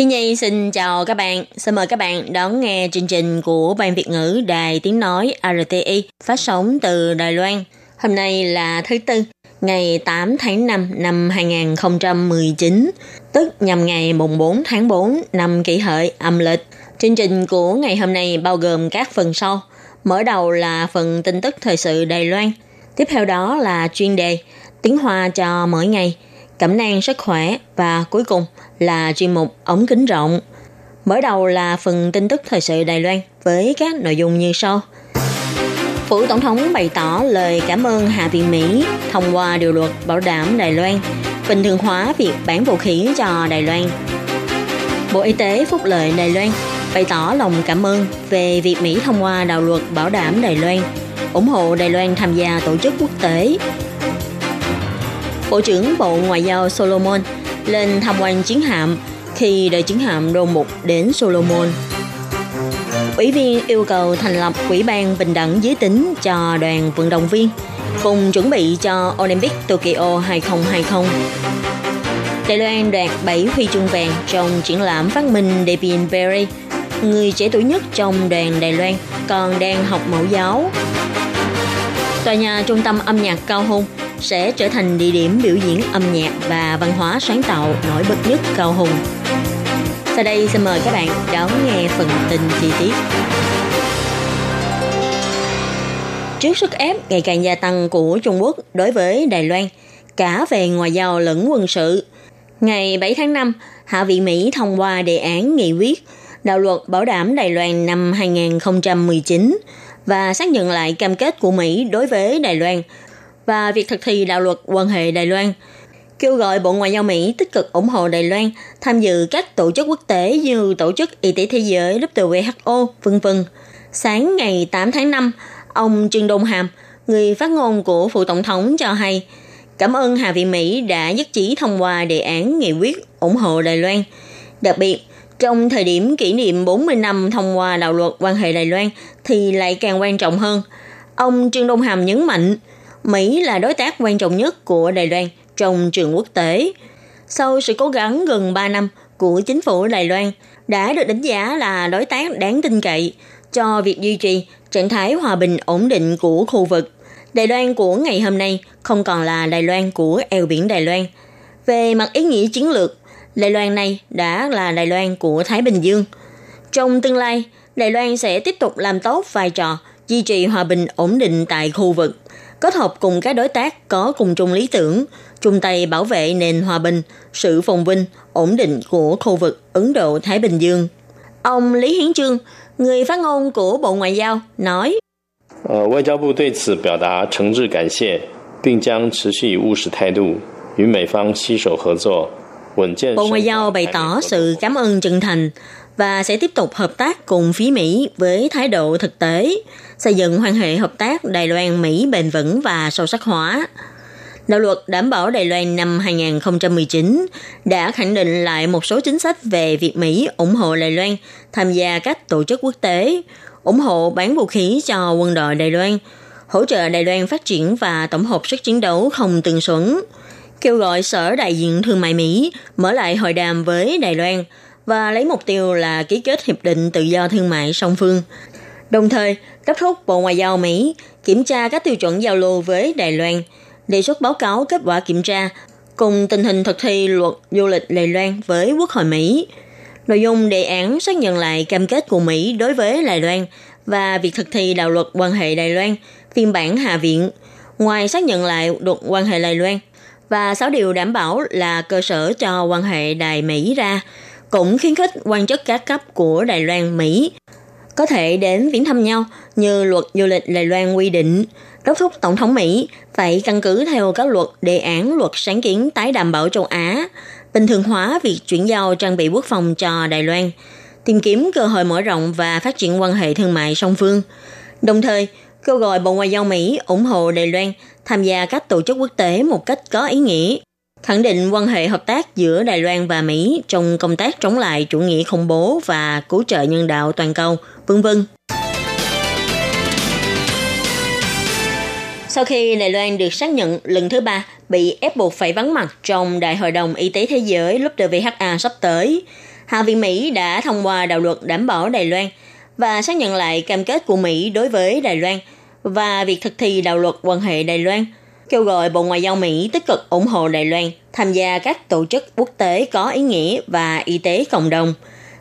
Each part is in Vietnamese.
Khi Nhi xin chào các bạn. Xin mời các bạn đón nghe chương trình của Ban Việt ngữ Đài Tiếng Nói RTI phát sóng từ Đài Loan. Hôm nay là thứ Tư, ngày 8 tháng 5 năm 2019, tức nhằm ngày mùng 4 tháng 4 năm kỷ hợi âm lịch. Chương trình của ngày hôm nay bao gồm các phần sau. Mở đầu là phần tin tức thời sự Đài Loan. Tiếp theo đó là chuyên đề Tiếng Hoa cho mỗi ngày, cẩm nang sức khỏe và cuối cùng là chuyên mục ống kính rộng. Mở đầu là phần tin tức thời sự Đài Loan với các nội dung như sau. Phủ Tổng thống bày tỏ lời cảm ơn Hạ viện Mỹ thông qua điều luật bảo đảm Đài Loan, bình thường hóa việc bán vũ khí cho Đài Loan. Bộ Y tế Phúc lợi Đài Loan bày tỏ lòng cảm ơn về việc Mỹ thông qua đạo luật bảo đảm Đài Loan, ủng hộ Đài Loan tham gia tổ chức quốc tế. Bộ trưởng Bộ Ngoại giao Solomon lên tham quan chiến hạm khi đợi chiến hạm Rô mục đến Solomon. Ủy viên yêu cầu thành lập Quỹ ban Bình đẳng giới tính cho đoàn vận động viên cùng chuẩn bị cho Olympic Tokyo 2020. Đài Loan đoạt 7 huy chương vàng trong triển lãm phát minh Debian Berry, người trẻ tuổi nhất trong đoàn Đài Loan, còn đang học mẫu giáo. Tòa nhà trung tâm âm nhạc Cao Hùng sẽ trở thành địa điểm biểu diễn âm nhạc và văn hóa sáng tạo nổi bật nhất Cao Hùng. Sau đây xin mời các bạn đón nghe phần tin chi tiết. Trước sức ép ngày càng gia tăng của Trung Quốc đối với Đài Loan, cả về ngoại giao lẫn quân sự, ngày 7 tháng 5, Hạ viện Mỹ thông qua đề án nghị quyết đạo luật bảo đảm Đài Loan năm 2019 và xác nhận lại cam kết của Mỹ đối với Đài Loan và việc thực thi đạo luật quan hệ Đài Loan, kêu gọi Bộ Ngoại giao Mỹ tích cực ủng hộ Đài Loan tham dự các tổ chức quốc tế như Tổ chức Y tế Thế giới WHO, vân vân. Sáng ngày 8 tháng 5, ông Trương Đông Hàm, người phát ngôn của Phụ Tổng thống cho hay, cảm ơn Hạ viện Mỹ đã nhất trí thông qua đề án nghị quyết ủng hộ Đài Loan. Đặc biệt, trong thời điểm kỷ niệm 40 năm thông qua đạo luật quan hệ Đài Loan thì lại càng quan trọng hơn. Ông Trương Đông Hàm nhấn mạnh, Mỹ là đối tác quan trọng nhất của Đài Loan trong trường quốc tế. Sau sự cố gắng gần 3 năm của chính phủ Đài Loan đã được đánh giá là đối tác đáng tin cậy cho việc duy trì trạng thái hòa bình ổn định của khu vực. Đài Loan của ngày hôm nay không còn là Đài Loan của eo biển Đài Loan. Về mặt ý nghĩa chiến lược, Đài Loan này đã là Đài Loan của Thái Bình Dương. Trong tương lai, Đài Loan sẽ tiếp tục làm tốt vai trò duy trì hòa bình ổn định tại khu vực kết hợp cùng các đối tác có cùng chung lý tưởng, chung tay bảo vệ nền hòa bình, sự phồn vinh, ổn định của khu vực Ấn Độ-Thái Bình Dương. Ông Lý Hiến Trương, người phát ngôn của Bộ Ngoại giao, nói Ờ, 外交部对此表达诚挚感谢，并将持续以务实态度与美方携手合作，稳健。 Bộ Ngoại giao bày tỏ sự cảm ơn chân thành và sẽ tiếp tục hợp tác cùng phía Mỹ với thái độ thực tế, xây dựng quan hệ hợp tác Đài Loan-Mỹ bền vững và sâu sắc hóa. Đạo luật đảm bảo Đài Loan năm 2019 đã khẳng định lại một số chính sách về việc Mỹ ủng hộ Đài Loan tham gia các tổ chức quốc tế, ủng hộ bán vũ khí cho quân đội Đài Loan, hỗ trợ Đài Loan phát triển và tổng hợp sức chiến đấu không tương xuẩn, kêu gọi Sở Đại diện Thương mại Mỹ mở lại hội đàm với Đài Loan và lấy mục tiêu là ký kết hiệp định tự do thương mại song phương. Đồng thời, đốc thúc Bộ Ngoại giao Mỹ kiểm tra các tiêu chuẩn giao lưu với Đài Loan, đề xuất báo cáo kết quả kiểm tra cùng tình hình thực thi luật du lịch Đài Loan với Quốc hội Mỹ. Nội dung đề án xác nhận lại cam kết của Mỹ đối với Đài Loan và việc thực thi đạo luật quan hệ Đài Loan, phiên bản Hạ viện. Ngoài xác nhận lại luật quan hệ Đài Loan và 6 điều đảm bảo là cơ sở cho quan hệ Đài Mỹ ra, cũng khuyến khích quan chức các cấp của Đài Loan Mỹ có thể đến viếng thăm nhau như luật du lịch Đài Loan quy định, đốc thúc Tổng thống Mỹ phải căn cứ theo các luật đề án luật sáng kiến tái đảm bảo châu Á, bình thường hóa việc chuyển giao trang bị quốc phòng cho Đài Loan, tìm kiếm cơ hội mở rộng và phát triển quan hệ thương mại song phương. Đồng thời, kêu gọi Bộ Ngoại giao Mỹ ủng hộ Đài Loan tham gia các tổ chức quốc tế một cách có ý nghĩa, khẳng định quan hệ hợp tác giữa Đài Loan và Mỹ trong công tác chống lại chủ nghĩa khủng bố và cứu trợ nhân đạo toàn cầu, vân vân. Sau khi Đài Loan được xác nhận lần thứ ba bị ép buộc phải vắng mặt trong Đại hội đồng Y tế Thế giới lúc WHA sắp tới, Hạ viện Mỹ đã thông qua đạo luật đảm bảo Đài Loan và xác nhận lại cam kết của Mỹ đối với Đài Loan và việc thực thi đạo luật quan hệ Đài Loan, kêu gọi Bộ Ngoại giao Mỹ tích cực ủng hộ Đài Loan tham gia các tổ chức quốc tế có ý nghĩa và y tế cộng đồng.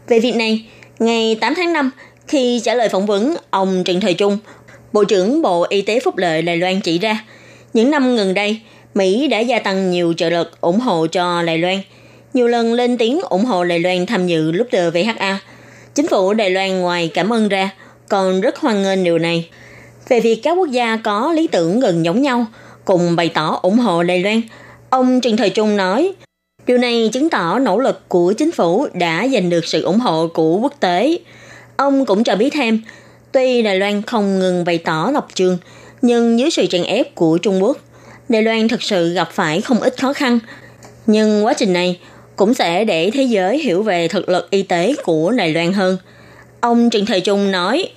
Về việc này, ngày 8 tháng 5, khi trả lời phỏng vấn, ông Trần Thời Trung, Bộ trưởng Bộ Y tế Phúc lợi Đài Loan chỉ ra, những năm gần đây, Mỹ đã gia tăng nhiều trợ lực ủng hộ cho Đài Loan, nhiều lần lên tiếng ủng hộ Đài Loan tham dự lúc WHA. Chính phủ Đài Loan ngoài cảm ơn ra, còn rất hoan nghênh điều này. Về việc các quốc gia có lý tưởng gần giống nhau, cùng bày tỏ ủng hộ Đài Loan, ông Trần Thời Trung nói, điều này chứng tỏ nỗ lực của chính phủ đã giành được sự ủng hộ của quốc tế. Ông cũng cho biết thêm, tuy Đài Loan không ngừng bày tỏ lập trường, nhưng dưới sự chèn ép của Trung Quốc, Đài Loan thực sự gặp phải không ít khó khăn. Nhưng quá trình này cũng sẽ để thế giới hiểu về thực lực y tế của Đài Loan hơn. Ông Trần Thời Trung nói,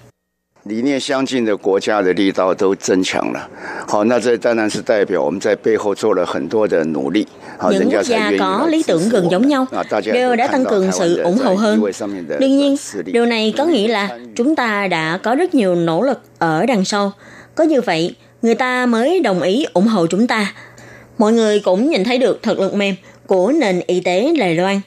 理念相近的国家的力道都增强了。好，那这当然是代表我们在背后做了很多的努力。好， những 人家 quốc 才 gia 愿意 có 来 lý 支 tưởng 持 gần 我 giống 们 nhau 啊，大家 đều 都 đã 看 tăng 到 cường 台 sự 湾 ủng 的 hộ 在 hơn. 议会上面的 Đương nhiên, 势力 điều này có nghĩa là chúng ta đã có rất nhiều nỗ lực ở đằng sau. Có như vậy, người ta mới đồng ý ủng hộ chúng ta. Mọi người cũng nhìn thấy được thực lực mềm của nền y tế Đài Loan.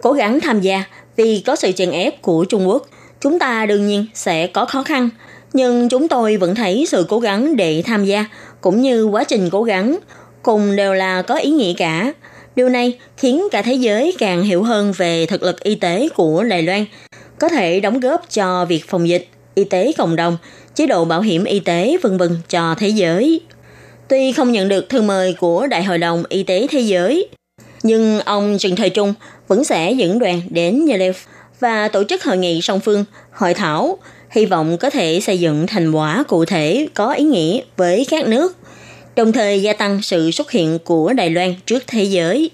Cố gắng tham gia vì có sự chèn ép của Trung Quốc, chúng ta đương nhiên sẽ có khó khăn. Nhưng chúng tôi vẫn thấy sự cố gắng để tham gia cũng như quá trình cố gắng cùng đều là có ý nghĩa cả. Điều này khiến cả thế giới càng hiểu hơn về thực lực y tế của Đài Loan, có thể đóng góp cho việc phòng dịch, y tế cộng đồng, chế độ bảo hiểm y tế vân vân cho thế giới. Tuy không nhận được thư mời của Đại hội đồng Y tế Thế giới, nhưng ông Trần Thời Trung vẫn sẽ dẫn đoàn đến Geneva và tổ chức hội nghị song phương, hội thảo, hy vọng có thể xây dựng thành quả cụ thể có ý nghĩa với các nước, đồng thời gia tăng sự xuất hiện của Đài Loan trước thế giới.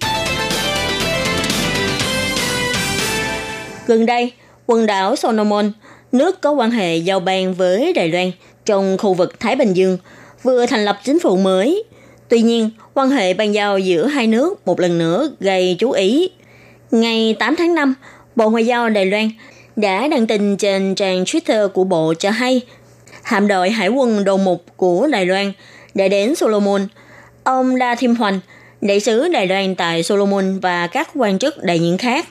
Gần đây, quần đảo Solomon, nước có quan hệ giao ban với Đài Loan trong khu vực Thái Bình Dương, vừa thành lập chính phủ mới. Tuy nhiên, quan hệ ban giao giữa hai nước một lần nữa gây chú ý. Ngày 8 tháng 5, Bộ Ngoại giao Đài Loan đã đăng tin trên trang Twitter của Bộ cho hay hạm đội hải quân đầu mục của Đài Loan đã đến Solomon. Ông La Thiêm Hoành, đại sứ Đài Loan tại Solomon và các quan chức đại diện khác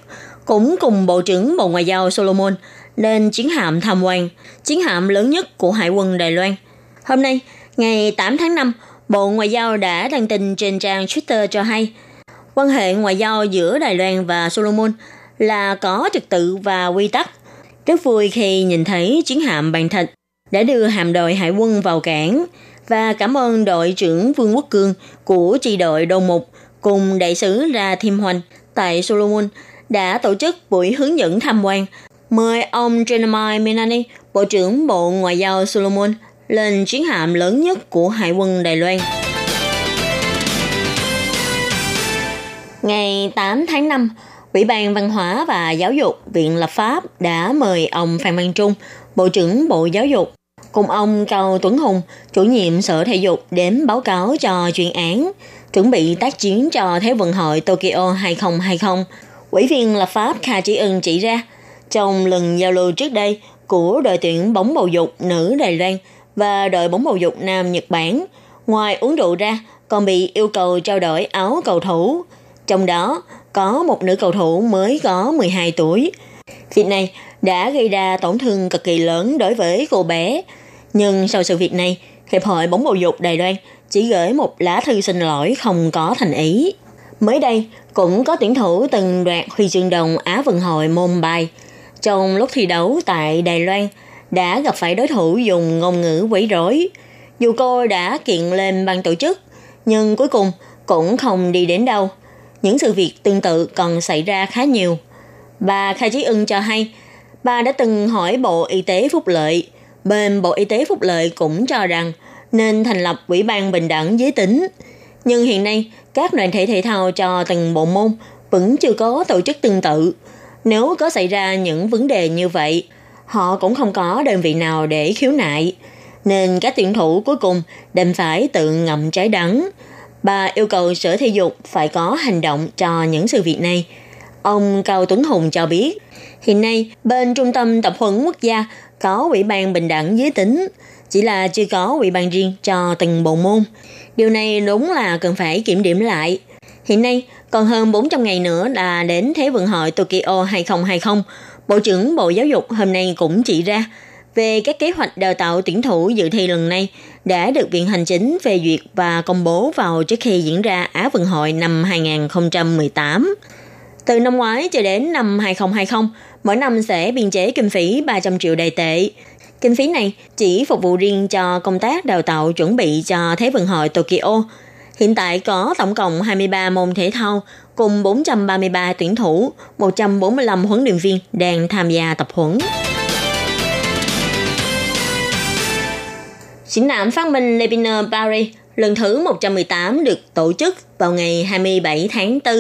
cũng cùng Bộ trưởng Bộ Ngoại giao Solomon lên chiến hạm tham quan, chiến hạm lớn nhất của Hải quân Đài Loan. Hôm nay, ngày 8 tháng 5, Bộ Ngoại giao đã đăng tin trên trang Twitter cho hay quan hệ ngoại giao giữa Đài Loan và Solomon là có trật tự và quy tắc. Rất vui khi nhìn thấy chiến hạm bàn thịt đã đưa hạm đội hải quân vào cảng và cảm ơn đội trưởng Vương Quốc Cương của chi đội đầu Mục cùng đại sứ Ra Thiêm Hoành tại Solomon đã tổ chức buổi hướng dẫn tham quan mời ông Jeremiah Menani, Bộ trưởng Bộ Ngoại giao Solomon, lên chiến hạm lớn nhất của Hải quân Đài Loan. Ngày 8 tháng 5, Ủy ban Văn hóa và Giáo dục Viện Lập pháp đã mời ông Phan Văn Trung, Bộ trưởng Bộ Giáo dục, cùng ông Cao Tuấn Hùng, chủ nhiệm Sở Thể dục đến báo cáo cho chuyên án, chuẩn bị tác chiến cho Thế vận hội Tokyo 2020. Ủy viên lập pháp Kha Chí Ưng chỉ ra, trong lần giao lưu trước đây của đội tuyển bóng bầu dục nữ Đài Loan và đội bóng bầu dục nam Nhật Bản, ngoài uống rượu ra còn bị yêu cầu trao đổi áo cầu thủ. Trong đó có một nữ cầu thủ mới có 12 tuổi. Việc này đã gây ra tổn thương cực kỳ lớn đối với cô bé. Nhưng sau sự việc này, Hiệp hội bóng bầu dục Đài Loan chỉ gửi một lá thư xin lỗi không có thành ý. Mới đây, cũng có tuyển thủ từng đoạt huy chương đồng Á vận hội môn bài. Trong lúc thi đấu tại Đài Loan, đã gặp phải đối thủ dùng ngôn ngữ quấy rối. Dù cô đã kiện lên ban tổ chức, nhưng cuối cùng cũng không đi đến đâu những sự việc tương tự còn xảy ra khá nhiều. Bà Khai Chí Ưng cho hay, bà đã từng hỏi Bộ Y tế Phúc Lợi. Bên Bộ Y tế Phúc Lợi cũng cho rằng nên thành lập Ủy ban Bình đẳng giới tính. Nhưng hiện nay, các đoàn thể thể thao cho từng bộ môn vẫn chưa có tổ chức tương tự. Nếu có xảy ra những vấn đề như vậy, họ cũng không có đơn vị nào để khiếu nại. Nên các tuyển thủ cuối cùng đành phải tự ngậm trái đắng. Bà yêu cầu Sở Thể dục phải có hành động cho những sự việc này. Ông Cao Tuấn Hùng cho biết, hiện nay bên Trung tâm Tập huấn Quốc gia có Ủy ban Bình đẳng giới tính, chỉ là chưa có ủy ban riêng cho từng bộ môn. Điều này đúng là cần phải kiểm điểm lại. Hiện nay, còn hơn 400 ngày nữa là đến Thế vận hội Tokyo 2020. Bộ trưởng Bộ Giáo dục hôm nay cũng chỉ ra về các kế hoạch đào tạo tuyển thủ dự thi lần này đã được Viện Hành Chính phê duyệt và công bố vào trước khi diễn ra Á vận hội năm 2018. Từ năm ngoái cho đến năm 2020, mỗi năm sẽ biên chế kinh phí 300 triệu đài tệ. Kinh phí này chỉ phục vụ riêng cho công tác đào tạo chuẩn bị cho Thế vận hội Tokyo. Hiện tại có tổng cộng 23 môn thể thao cùng 433 tuyển thủ, 145 huấn luyện viên đang tham gia tập huấn. Triển lãm phát minh Lebiner Paris lần thứ 118 được tổ chức vào ngày 27 tháng 4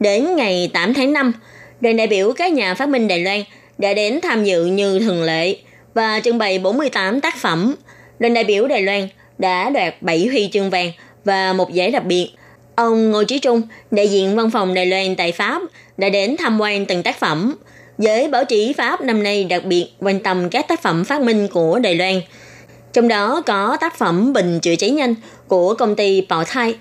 đến ngày 8 tháng 5. Đoàn đại biểu các nhà phát minh Đài Loan đã đến tham dự như thường lệ và trưng bày 48 tác phẩm. Đoàn đại biểu Đài Loan đã đoạt 7 huy chương vàng và một giải đặc biệt. Ông Ngô Chí Trung, đại diện văn phòng Đài Loan tại Pháp, đã đến tham quan từng tác phẩm. Giới báo chí Pháp năm nay đặc biệt quan tâm các tác phẩm phát minh của Đài Loan. Trong đó có tác phẩm bình chữa cháy nhanh của công ty Bảo Thai.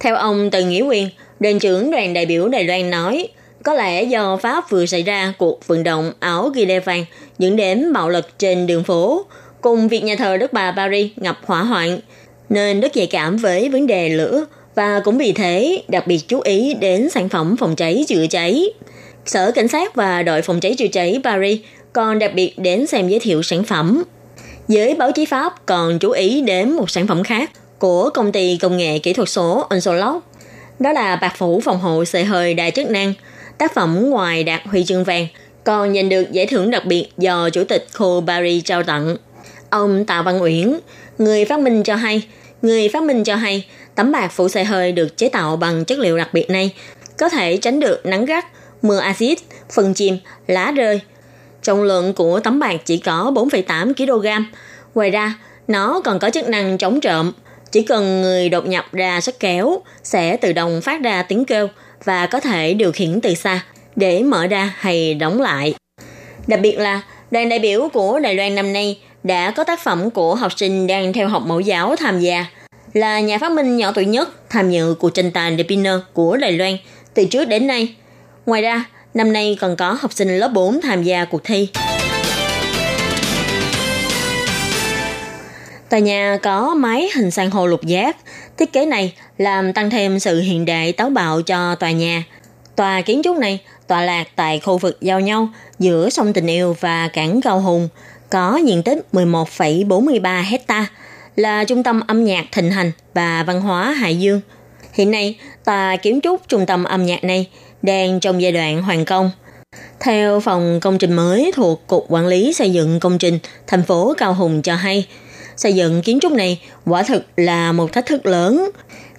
Theo ông Từ Nghĩa Quyền, đoàn trưởng đoàn đại biểu Đài Loan nói, có lẽ do Pháp vừa xảy ra cuộc vận động áo ghi đe vàng dẫn đến bạo lực trên đường phố, cùng việc nhà thờ Đức Bà Paris ngập hỏa hoạn, nên rất nhạy cảm với vấn đề lửa và cũng vì thế đặc biệt chú ý đến sản phẩm phòng cháy chữa cháy. Sở Cảnh sát và đội phòng cháy chữa cháy Paris còn đặc biệt đến xem giới thiệu sản phẩm. Giới báo chí Pháp còn chú ý đến một sản phẩm khác của công ty công nghệ kỹ thuật số Onsolog. Đó là bạc phủ phòng hộ xe hơi đa chức năng. Tác phẩm ngoài đạt huy chương vàng còn giành được giải thưởng đặc biệt do Chủ tịch khu Paris trao tặng. Ông Tạ Văn Uyển, người phát minh cho hay, người phát minh cho hay tấm bạc phủ xe hơi được chế tạo bằng chất liệu đặc biệt này có thể tránh được nắng gắt, mưa axit, phần chìm, lá rơi. Trọng lượng của tấm bạc chỉ có 4,8 kg. Ngoài ra, nó còn có chức năng chống trộm. Chỉ cần người đột nhập ra sức kéo sẽ tự động phát ra tiếng kêu và có thể điều khiển từ xa để mở ra hay đóng lại. Đặc biệt là đoàn đại biểu của Đài Loan năm nay đã có tác phẩm của học sinh đang theo học mẫu giáo tham gia là nhà phát minh nhỏ tuổi nhất tham dự cuộc tranh tài The Pinner của Đài Loan từ trước đến nay. Ngoài ra, năm nay còn có học sinh lớp 4 tham gia cuộc thi. Tòa nhà có máy hình san hô lục giác. Thiết kế này làm tăng thêm sự hiện đại táo bạo cho tòa nhà. Tòa kiến trúc này tọa lạc tại khu vực giao nhau giữa sông Tình Yêu và cảng Cao Hùng, có diện tích 11,43 hecta là trung tâm âm nhạc thịnh hành và văn hóa Hải Dương. Hiện nay, tòa kiến trúc trung tâm âm nhạc này đang trong giai đoạn hoàn công. Theo phòng công trình mới thuộc Cục Quản lý Xây dựng Công trình thành phố Cao Hùng cho hay, xây dựng kiến trúc này quả thực là một thách thức lớn.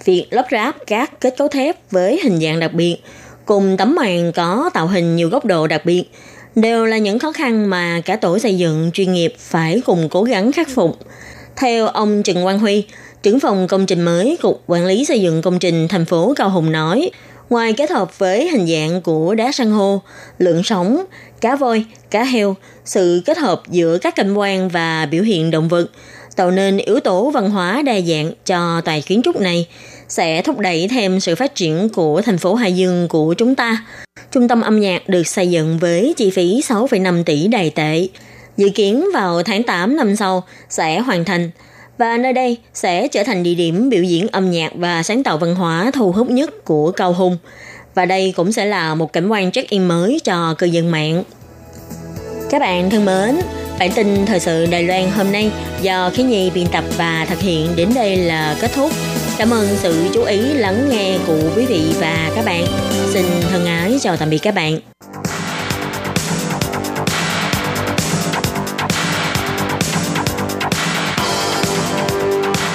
Việc lắp ráp các kết cấu thép với hình dạng đặc biệt cùng tấm màn có tạo hình nhiều góc độ đặc biệt đều là những khó khăn mà cả tổ xây dựng chuyên nghiệp phải cùng cố gắng khắc phục. Theo ông Trần Quang Huy, trưởng phòng công trình mới Cục Quản lý Xây dựng Công trình thành phố Cao Hùng nói, ngoài kết hợp với hình dạng của đá san hô, lượng sống, cá voi, cá heo, sự kết hợp giữa các cảnh quan và biểu hiện động vật, tạo nên yếu tố văn hóa đa dạng cho tòa kiến trúc này sẽ thúc đẩy thêm sự phát triển của thành phố Hải Dương của chúng ta. Trung tâm âm nhạc được xây dựng với chi phí 6,5 tỷ đài tệ. Dự kiến vào tháng 8 năm sau sẽ hoàn thành và nơi đây sẽ trở thành địa điểm biểu diễn âm nhạc và sáng tạo văn hóa thu hút nhất của Cao Hùng. Và đây cũng sẽ là một cảnh quan check-in mới cho cư dân mạng. Các bạn thân mến, bản tin thời sự Đài Loan hôm nay do Khí Nhi biên tập và thực hiện đến đây là kết thúc. Cảm ơn sự chú ý lắng nghe của quý vị và các bạn. Xin thân ái chào tạm biệt các bạn.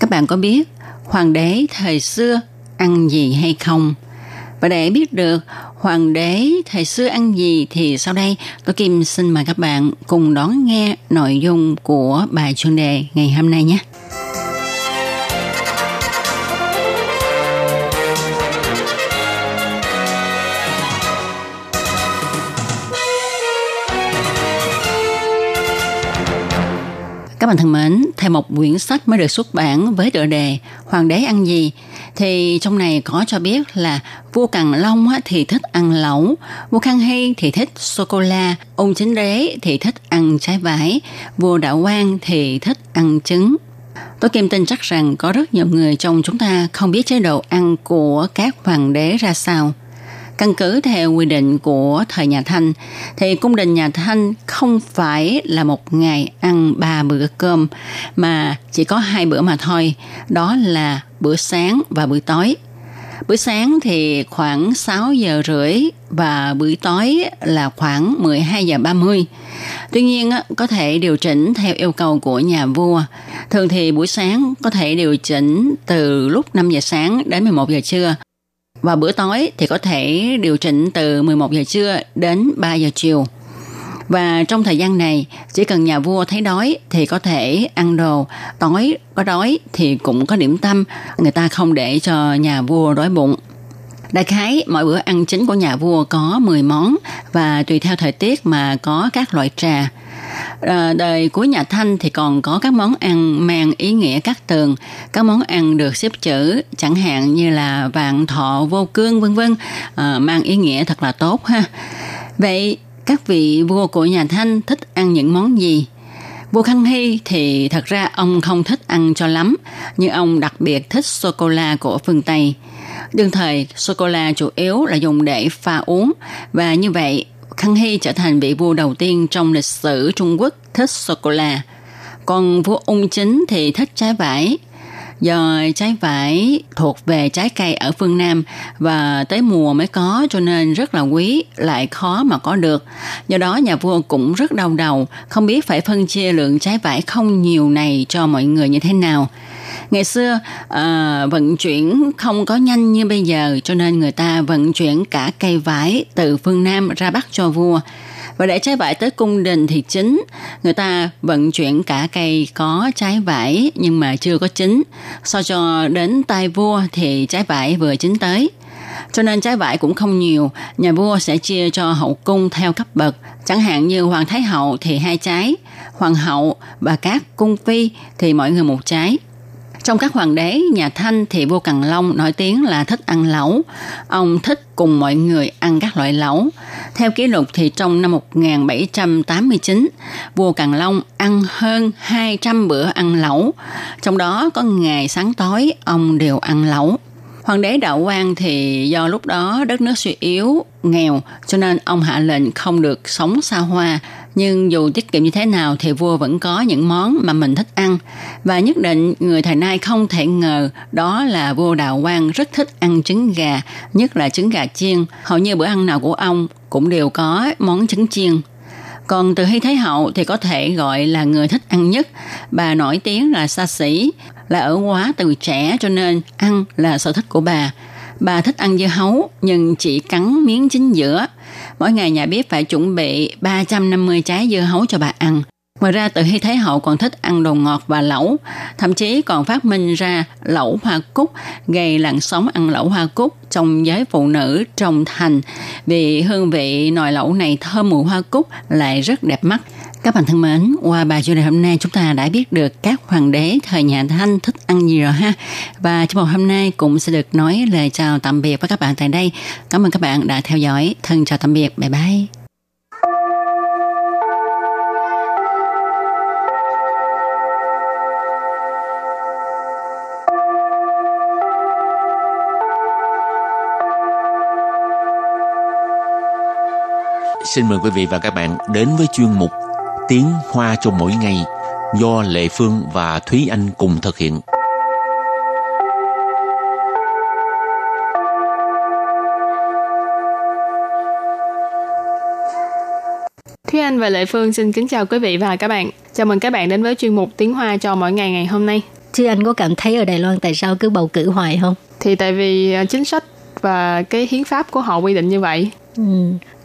Các bạn có biết hoàng đế thời xưa ăn gì hay không? Và để biết được hoàng đế thời xưa ăn gì thì sau đây tôi Kim xin mời các bạn cùng đón nghe nội dung của bài chuyên đề ngày hôm nay nhé. Các bạn thân mến, theo một quyển sách mới được xuất bản với tựa đề Hoàng đế ăn gì thì trong này có cho biết là vua Càn Long thì thích ăn lẩu, vua Khang Hy thì thích sô-cô-la, ông chính đế thì thích ăn trái vải, vua Đạo Quang thì thích ăn trứng. Tôi Kim tin chắc rằng có rất nhiều người trong chúng ta không biết chế độ ăn của các hoàng đế ra sao. Căn cứ theo quy định của thời nhà Thanh, thì cung đình nhà Thanh không phải là một ngày ăn ba bữa cơm, mà chỉ có hai bữa mà thôi, đó là bữa sáng và bữa tối. Bữa sáng thì khoảng 6 giờ rưỡi và bữa tối là khoảng 12 giờ 30. Tuy nhiên có thể điều chỉnh theo yêu cầu của nhà vua. Thường thì buổi sáng có thể điều chỉnh từ lúc 5 giờ sáng đến 11 giờ trưa và bữa tối thì có thể điều chỉnh từ 11 giờ trưa đến 3 giờ chiều. Và trong thời gian này, chỉ cần nhà vua thấy đói thì có thể ăn đồ, tối có đói thì cũng có điểm tâm, người ta không để cho nhà vua đói bụng. Đại khái, mỗi bữa ăn chính của nhà vua có 10 món và tùy theo thời tiết mà có các loại trà. À, đời của nhà Thanh thì còn có các món ăn mang ý nghĩa các tường, các món ăn được xếp chữ chẳng hạn như là vạn thọ vô cương vân vân, à, mang ý nghĩa thật là tốt ha. Vậy các vị vua của nhà Thanh thích ăn những món gì? Vua Khang Hy thì thật ra ông không thích ăn cho lắm, nhưng ông đặc biệt thích sô-cô-la của phương Tây. Đương thời, sô-cô-la chủ yếu là dùng để pha uống và như vậy Khang Hy trở thành vị vua đầu tiên trong lịch sử Trung Quốc thích sô-cô-la. Còn vua Ung Chính thì thích trái vải. Do trái vải thuộc về trái cây ở phương Nam và tới mùa mới có cho nên rất là quý, lại khó mà có được. Do đó nhà vua cũng rất đau đầu, không biết phải phân chia lượng trái vải không nhiều này cho mọi người như thế nào ngày xưa à, vận chuyển không có nhanh như bây giờ cho nên người ta vận chuyển cả cây vải từ phương Nam ra Bắc cho vua. Và để trái vải tới cung đình thì chính người ta vận chuyển cả cây có trái vải nhưng mà chưa có chín. So cho đến tay vua thì trái vải vừa chín tới. Cho nên trái vải cũng không nhiều nhà vua sẽ chia cho hậu cung theo cấp bậc. Chẳng hạn như hoàng thái hậu thì hai trái hoàng hậu và các cung phi thì mỗi người một trái trong các hoàng đế nhà Thanh thì vua Càn Long nổi tiếng là thích ăn lẩu. Ông thích cùng mọi người ăn các loại lẩu. Theo kỷ lục thì trong năm 1789, vua Càn Long ăn hơn 200 bữa ăn lẩu. Trong đó có ngày sáng tối ông đều ăn lẩu. Hoàng đế Đạo Quang thì do lúc đó đất nước suy yếu, nghèo cho nên ông hạ lệnh không được sống xa hoa. Nhưng dù tiết kiệm như thế nào thì vua vẫn có những món mà mình thích ăn. Và nhất định người thời nay không thể ngờ đó là vua Đạo Quang rất thích ăn trứng gà, nhất là trứng gà chiên. Hầu như bữa ăn nào của ông cũng đều có món trứng chiên. Còn từ Hy Thái Hậu thì có thể gọi là người thích ăn nhất. Bà nổi tiếng là xa xỉ, là ở quá từ trẻ cho nên ăn là sở thích của bà. Bà thích ăn dưa hấu nhưng chỉ cắn miếng chính giữa. Mỗi ngày nhà bếp phải chuẩn bị 350 trái dưa hấu cho bà ăn. Ngoài ra, Từ Hy Thái Hậu còn thích ăn đồ ngọt và lẩu, thậm chí còn phát minh ra lẩu hoa cúc, gây làn sóng ăn lẩu hoa cúc trong giới phụ nữ trong thành vì hương vị nồi lẩu này thơm mùi hoa cúc lại rất đẹp mắt. Các bạn thân mến, qua bài chủ đề hôm nay chúng ta đã biết được các hoàng đế thời nhà Thanh thích ăn gì rồi ha. Và trong một hôm nay cũng sẽ được nói lời chào tạm biệt với các bạn tại đây. Cảm ơn các bạn đã theo dõi. Thân chào tạm biệt. Bye bye. Xin mời quý vị và các bạn đến với chuyên mục Tiếng Hoa cho mỗi ngày do Lệ Phương và Thúy Anh cùng thực hiện. Thúy Anh và Lệ Phương xin kính chào quý vị và các bạn. Chào mừng các bạn đến với chuyên mục Tiếng Hoa cho mỗi ngày ngày hôm nay. Thúy Anh có cảm thấy ở Đài Loan tại sao cứ bầu cử hoài không? Thì tại vì à, chính sách và cái hiến pháp của họ quy định như vậy. Ừ,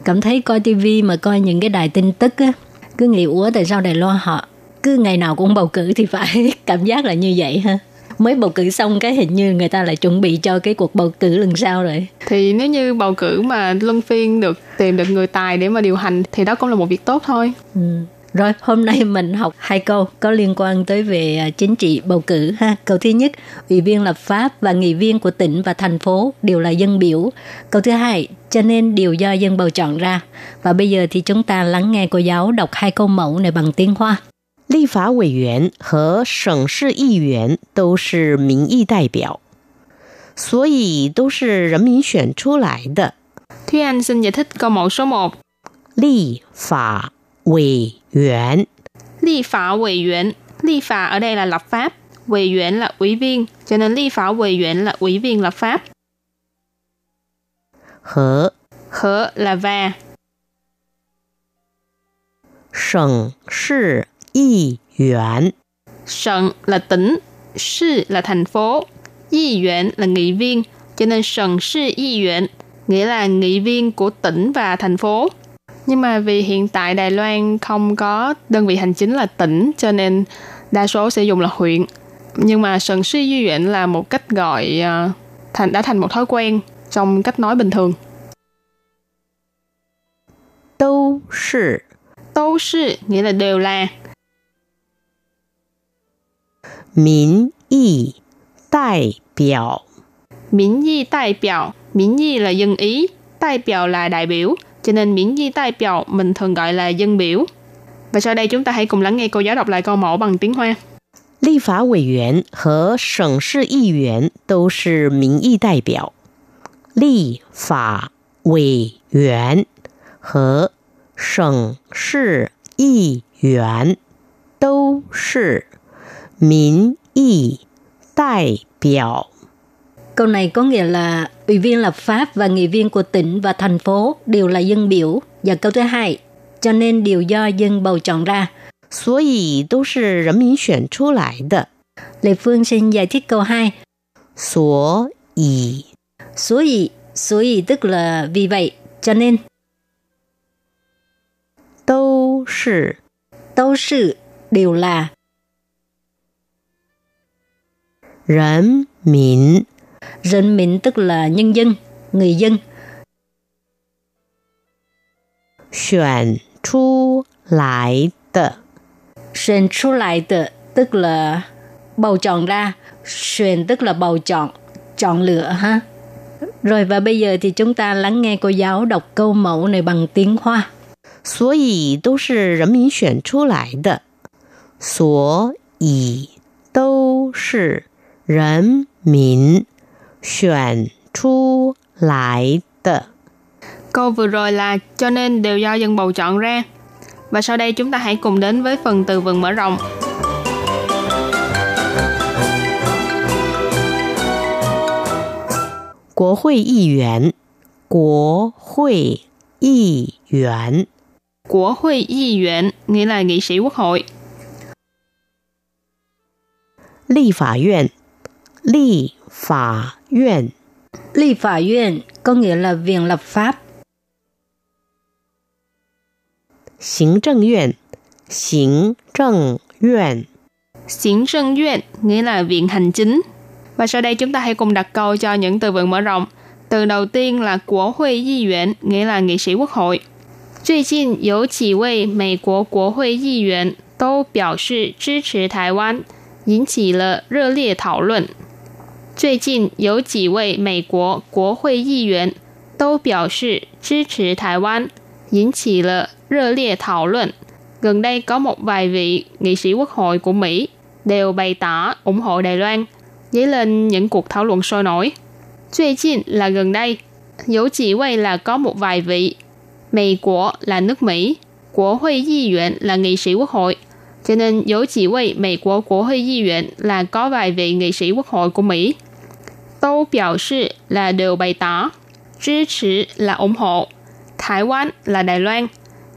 cảm thấy coi tivi mà coi những cái đài tin tức á, cứ nghĩ ủa tại sao Đài Loan họ cứ ngày nào cũng bầu cử thì phải cảm giác là như vậy ha? Mới bầu cử xong cái hình như người ta lại chuẩn bị cho cái cuộc bầu cử lần sau rồi. Thì nếu như bầu cử mà luân phiên được tìm được người tài để mà điều hành thì đó cũng là một việc tốt thôi. Ừ. Rồi, hôm nay mình học hai câu có liên quan tới về à, chính trị bầu cử ha. Câu thứ nhất, ủy viên lập pháp và nghị viên của tỉnh và thành phố đều là dân biểu. Câu thứ hai, cho nên đều do dân bầu chọn ra. Và bây giờ thì chúng ta lắng nghe cô giáo đọc hai câu mẫu này bằng tiếng Hoa. 立法委员和省市议员都是民意代表，所以都是人民选出来的。 Thúy Anh xin giải thích câu mẫu số 1. 立法委 员 Ly phả ủy viện. Ly phả ở đây là lập pháp. Ủy viện là ủy viên. Cho nên ly phả ủy viện là ủy viên lập pháp. 和 Khở là và. 省市议员 Sận là tỉnh. Sư là thành phố. Yi viện là nghị viên. Cho nên sần sư yi viện nghĩa là nghị viên của tỉnh và thành phố. Nhưng mà vì hiện tại Đài Loan không có đơn vị hành chính là tỉnh cho nên đa số sẽ dùng là huyện. Nhưng mà sần sư yi viện là một cách gọi à, thành đã thành một thói quen trong cách nói bình thường. 都是 Tâu sư nghĩa là đều là 民意代表 miễn di đại biểu. Miễn di là dân ý, đại biểu là đại biểu. Cho nên miễn di đại biểu mình thường gọi là dân biểu. Và sau đây chúng ta hãy cùng lắng nghe cô giáo đọc lại câu mẫu bằng tiếng Hoa. 立法委员和省市议员都是民意代表。立法委员和省市议员都是民意代表。 Câu này có nghĩa là ủy viên lập pháp và nghị viên của tỉnh và thành phố đều là dân biểu. Và câu thứ hai, cho nên đều do dân bầu chọn ra. 所以都是人民选出来的。 Lê Phương xin giải thích câu 2. 所以 Số ý, số ý tức là vì vậy, cho nên 都是 tâu sự đều là 人民 dân mình tức là nhân dân, người dân. 选出来的。 Xuyên出lại tự, tức là bầu chọn ra. Xuyên tức là bầu chọn, chọn lựa ha. Rồi và bây giờ thì chúng ta lắng nghe cô giáo đọc câu mẫu này bằng tiếng Hoa. 所以都是人民选出来的，所以都是人民 选出来的。 Câu vừa rồi là cho nên đều do dân bầu chọn ra. Và sau đây chúng ta hãy cùng đến với phần từ vựng mở rộng. 国会议员，国会议员， Của hội y viện nghĩa là nghị sĩ quốc hội. 立法院， 立法院， Ly Pháp院có nghĩa là viện lập pháp. 行政院， 行政院 Xiển Trân Yuan nghĩa là viện hành chính. Và sau đây chúng ta hãy cùng đặt câu cho những từ vựng mở rộng. Từ đầu tiên là Quốc hội Yi Yuan, nghĩa là nghị sĩ quốc hội. 最近有几位美国国会议员都表示支持台湾，引起了热烈讨论。 最近有几位美国国会议员都表示支持台湾，引起了热烈讨论。Gần đây có một vài vị nghị sĩ quốc hội của Mỹ đều bày tỏ ủng hộ Đài Loan, dấy lên những cuộc thảo luận sôi nổi. 最近 là gần đây, dấu chỉ quay là có một vài vị. Mỹ Quốc là nước Mỹ, Quốc hội nghị viện là nghị sĩ quốc hội. Cho nên dấu chỉ quay Mỹ Quốc Quốc hội nghị viện là có vài vị nghị sĩ quốc hội của Mỹ. Tô biểu sự là đều bày tỏ.支持là ủng hộ. Thái Quan là Đài Loan.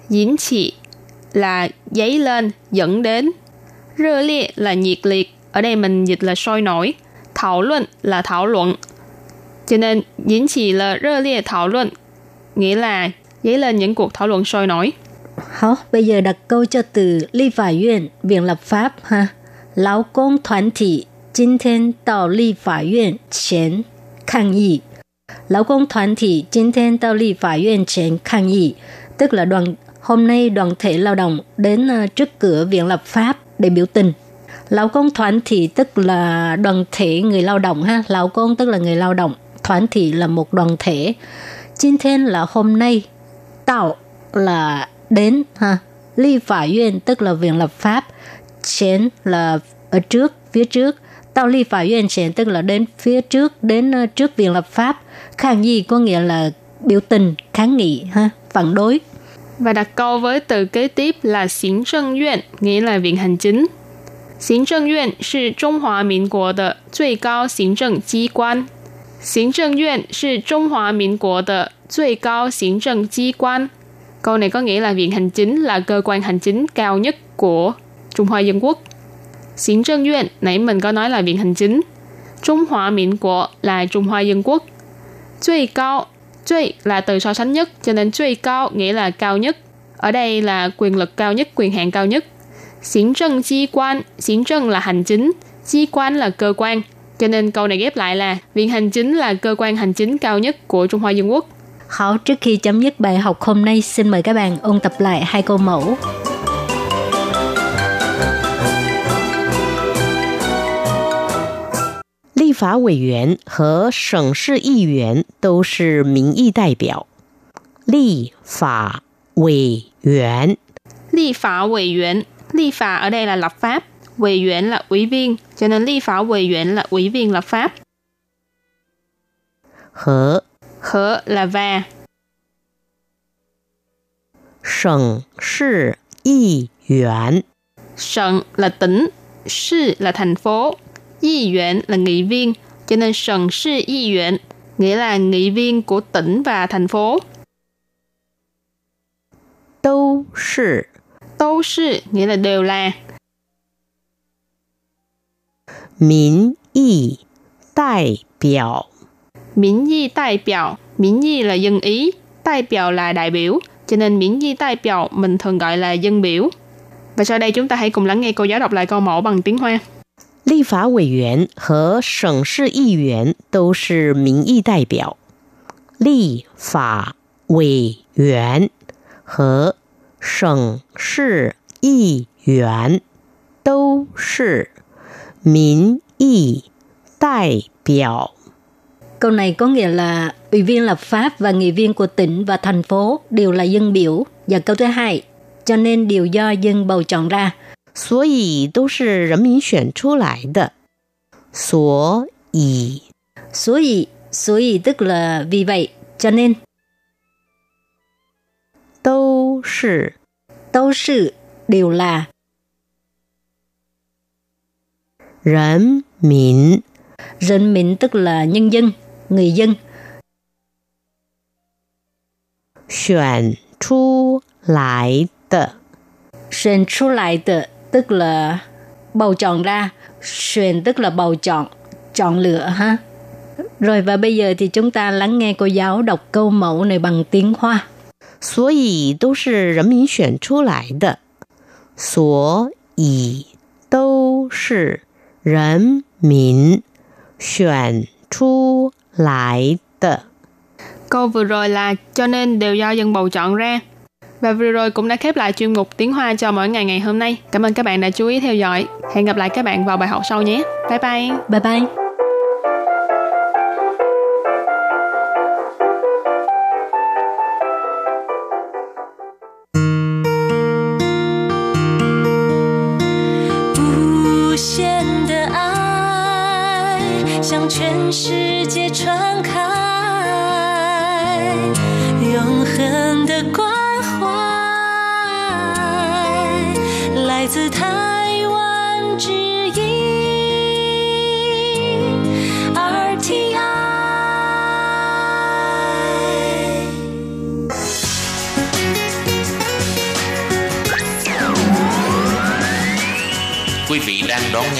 Dính chỉ là dấy lên, dẫn đến. Rơ liệt là nhiệt liệt, ở đây mình dịch là sôi nổi. Thảo luận là thảo luận. Cho nên, diễn chỉ là rơ liệt thảo luận, nghĩa là dấy lên những cuộc thảo luận sôi nổi. 好，bây giờ đặt câu cho từ Ly Pháp Viện, Viện lập pháp ha. Lão công đoàn thể 今天到立法院前抗议。劳工团体今天到立法院前抗议, tức là đoàn hôm nay đoàn thể lao động đến trước cửa viện lập pháp để biểu tình. Lão công团thị tức là đoàn thể người lao động ha, lão công tức là người lao động, đoàn thị là một đoàn thể.今天 là hôm nay, tạo là đến ha, ly pháp院tức là viện lập pháp, chén là ở trước, phía trước, tao ly pháp院chén tức là đến phía trước, đến trước viện lập pháp, kháng nghị có nghĩa là biểu tình, kháng nghị ha, phản đối. Và đặt câu với từ kế tiếp là Xính Trân Yuan, nghĩa là viện hành chính. 行政院是中华民国的最高行政机关。行政院是中华民国的最高行政机关。Câu này có nghĩa là Viện Hành Chính là cơ quan hành chính cao nhất của Trung Hoa Dân Quốc. Xiển Trân Yuan, nãy mình có nói là Viện Hành Chính. Trung Hoa Miễn Quốc là Trung Hoa Dân Quốc. Truy cao, truy là từ so sánh nhất, cho nên truy cao nghĩa là cao nhất. Ở đây là quyền lực cao nhất, quyền hạn cao nhất. Xiển trân chi quan, xiển trân là hành chính, chi quan là cơ quan. Cho nên câu này ghép lại là Viện Hành Chính là cơ quan hành chính cao nhất của Trung Hoa Dân Quốc. Hảo, trước khi chấm dứt bài học hôm nay, xin mời các bạn ôn tập lại hai câu mẫu. 立法委员和省市议员都是民意代表。立法委员，立法委员 Ly phà ở đây là lập pháp, ủy viên là ủy viên, cho nên ly phả ủy viên là ủy viên lập pháp. Hở Hở là và. Sở sự y yuan Sở là tỉnh, sự là thành phố, y yuan là nghị viên, cho nên sở sự y yuan nghĩa là nghị viên của tỉnh và thành phố. Đâu sự Đâu sự nghĩa là đều là.民意代表 Miễn y đại biểu, miễn y là dân ý, đại biểu là đại biểu, cho nên miễn y đại biểu mình thường gọi là dân biểu. Và sau đây chúng ta hãy cùng lắng nghe cô giáo đọc lại câu mẫu bằng tiếng Hoa. 立法委员和省市议员都是民意代表。立法委员和省市议员都是民意代表。 Câu này có nghĩa là ủy viên lập pháp và nghị viên của tỉnh và thành phố đều là dân biểu. Và câu thứ hai, cho nên đều do dân bầu chọn ra. 所以都是人民选出来的。所以 所以,所以tức là vì vậy, cho nên 都是 đâu sự đều là 人民 人民tức là nhân dân, người dân. 选出来的。 Xuyên出lại的 tức là bầu chọn ra. Xuyên tức là bầu chọn, chọn lựa ha. Rồi và bây giờ thì chúng ta lắng nghe cô giáo đọc câu mẫu này bằng tiếng Hoa. 所以都是人民选出来的。 所以都是人民选出来的。 Câu vừa rồi là cho nên đều do dân bầu chọn ra. Và vừa rồi cũng đã khép lại chuyên mục tiếng Hoa cho mỗi ngày ngày hôm nay. Cảm ơn các bạn đã chú ý theo dõi. Hẹn gặp lại các bạn vào bài học sau nhé. Bye bye. Bye bye. 无限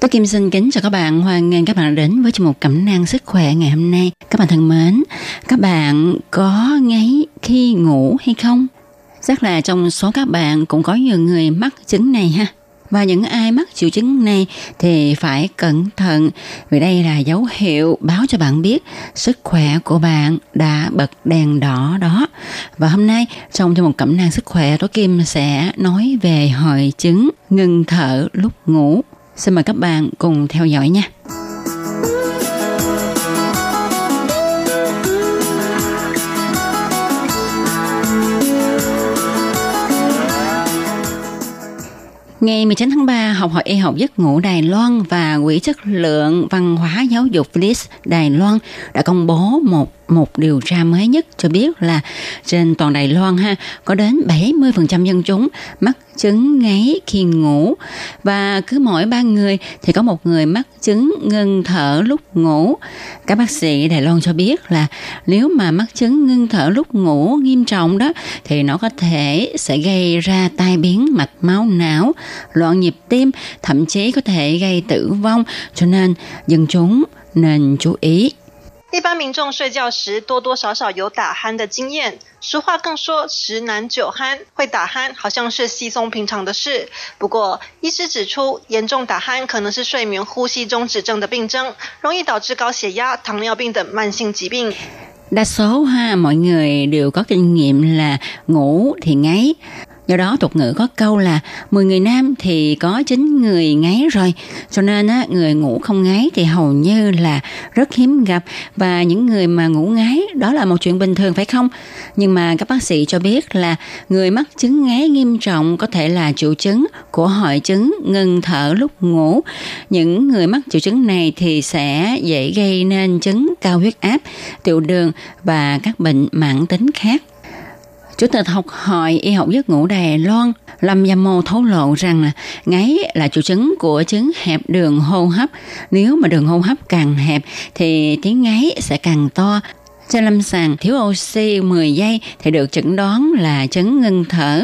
Tôi Kim xin kính chào các bạn, hoan nghênh các bạn đến với chương mục cẩm nang sức khỏe ngày hôm nay. Các bạn thân mến, các bạn có ngáy khi ngủ hay không? Chắc là trong số các bạn cũng có nhiều người mắc chứng này ha. Và những ai mắc triệu chứng này thì phải cẩn thận vì đây là dấu hiệu báo cho bạn biết sức khỏe của bạn đã bật đèn đỏ đó. Và hôm nay trong chương một cẩm nang sức khỏe Tố Kim sẽ nói về hội chứng ngừng thở lúc ngủ. Xin mời các bạn cùng theo dõi nha. Ngày 19 tháng 3, Học hội Y học giấc ngủ Đài Loan và Quỹ chất lượng văn hóa giáo dục FLIS Đài Loan đã công bố một một điều tra mới nhất cho biết là trên toàn Đài Loan ha có đến 70% dân chúng mắc chứng ngáy khi ngủ và cứ mỗi ba người thì có một người mắc chứng ngưng thở lúc ngủ. Các bác sĩ Đài Loan cho biết là nếu mà mắc chứng ngưng thở lúc ngủ nghiêm trọng đó thì nó có thể sẽ gây ra tai biến mạch máu não, loạn nhịp tim, thậm chí có thể gây tử vong. Cho nên dân chúng nên chú ý. 一般民众睡觉时多多少少有打鼾的经验，俗话更说“十男九鼾”，会打鼾好像是稀松平常的事。不过，医师指出，严重打鼾可能是睡眠呼吸中止症的病症，容易导致高血压、糖尿病等慢性疾病。Đa số ha mọi người đều có kinh nghiệm là ngủ thì ngáy. Do đó tục ngữ có câu là 10 người nam thì có 9 người ngáy rồi. Cho nên á, người ngủ không ngáy thì hầu như là rất hiếm gặp. Và những người mà ngủ ngáy đó là một chuyện bình thường phải không? Nhưng mà các bác sĩ cho biết là người mắc chứng ngáy nghiêm trọng có thể là triệu chứng của hội chứng ngừng thở lúc ngủ. Những người mắc triệu chứng này thì sẽ dễ gây nên chứng cao huyết áp, tiểu đường và các bệnh mãn tính khác. Chủ tịch học hội y học giấc ngủ Đài Loan Lâm Gia Mô thấu lộ rằng là ngáy là triệu chứng của chứng hẹp đường hô hấp. Nếu mà đường hô hấp càng hẹp thì tiếng ngáy sẽ càng to. Trên lâm sàng thiếu oxy 10 giây thì được chẩn đoán là chứng ngưng thở.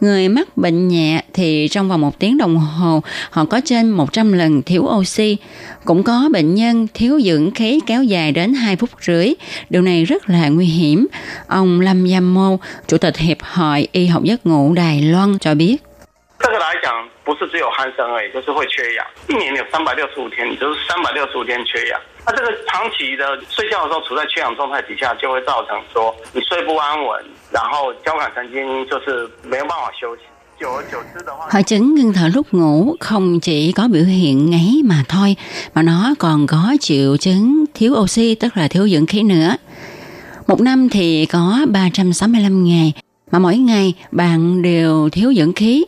Người mắc bệnh nhẹ thì trong vòng một tiếng đồng hồ họ có trên 100 lần thiếu oxy. Cũng có bệnh nhân thiếu dưỡng khí kéo dài đến 2 phút rưỡi. Điều này rất là nguy hiểm. Ông Lâm Giam Mô, Chủ tịch Hiệp hội Y học giấc ngủ Đài Loan cho biết. 这个来讲，不是只有鼾声而已，就是会缺氧。一年有三百六十五天，你就是三百六十五天缺氧。 那这个长期的睡觉的时候处在缺氧状态底下，就会造成说你睡不安稳，然后交感神经就是没有办法休息。久而久之的话， Hội chứng ngưng thở lúc ngủ không chỉ có biểu hiện ngáy mà thôi, mà nó còn có triệu chứng thiếu oxy, tức là thiếu dưỡng khí nữa. Một năm thì có 365 ngày, mà mỗi ngày bạn đều thiếu dưỡng khí.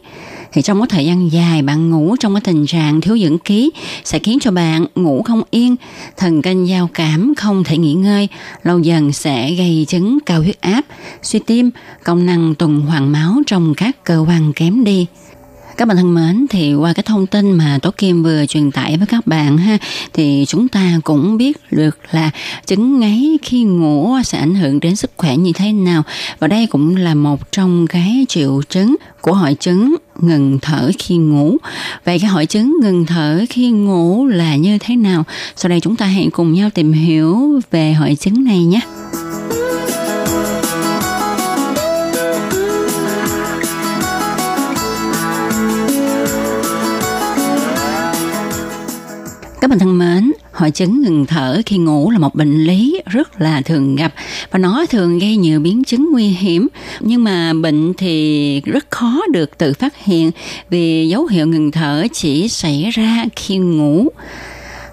Thì trong một thời gian dài bạn ngủ trong cái tình trạng thiếu dưỡng khí sẽ khiến cho bạn ngủ không yên, thần kinh giao cảm không thể nghỉ ngơi, lâu dần sẽ gây chứng cao huyết áp, suy tim, công năng tuần hoàn máu trong các cơ quan kém đi. Các bạn thân mến, thì qua cái thông tin mà Tố Kim vừa truyền tải với các bạn ha, thì chúng ta cũng biết được là chứng ngáy khi ngủ sẽ ảnh hưởng đến sức khỏe như thế nào. Và đây cũng là một trong cái triệu chứng của hội chứng ngừng thở khi ngủ. Vậy cái hội chứng ngừng thở khi ngủ là như thế nào? Sau đây chúng ta hãy cùng nhau tìm hiểu về hội chứng này nhé. Các bạn thân mến, hội chứng ngừng thở khi ngủ là một bệnh lý rất là thường gặp và nó thường gây nhiều biến chứng nguy hiểm nhưng mà bệnh thì rất khó được tự phát hiện vì dấu hiệu ngừng thở chỉ xảy ra khi ngủ.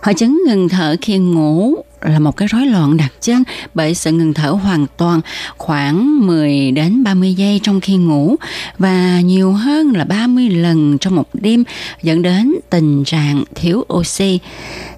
Hội chứng ngừng thở khi ngủ là một cái rối loạn đặc trưng bởi sự ngừng thở hoàn toàn khoảng 10 đến 30 giây trong khi ngủ và nhiều hơn là 30 lần trong một đêm dẫn đến tình trạng thiếu oxy.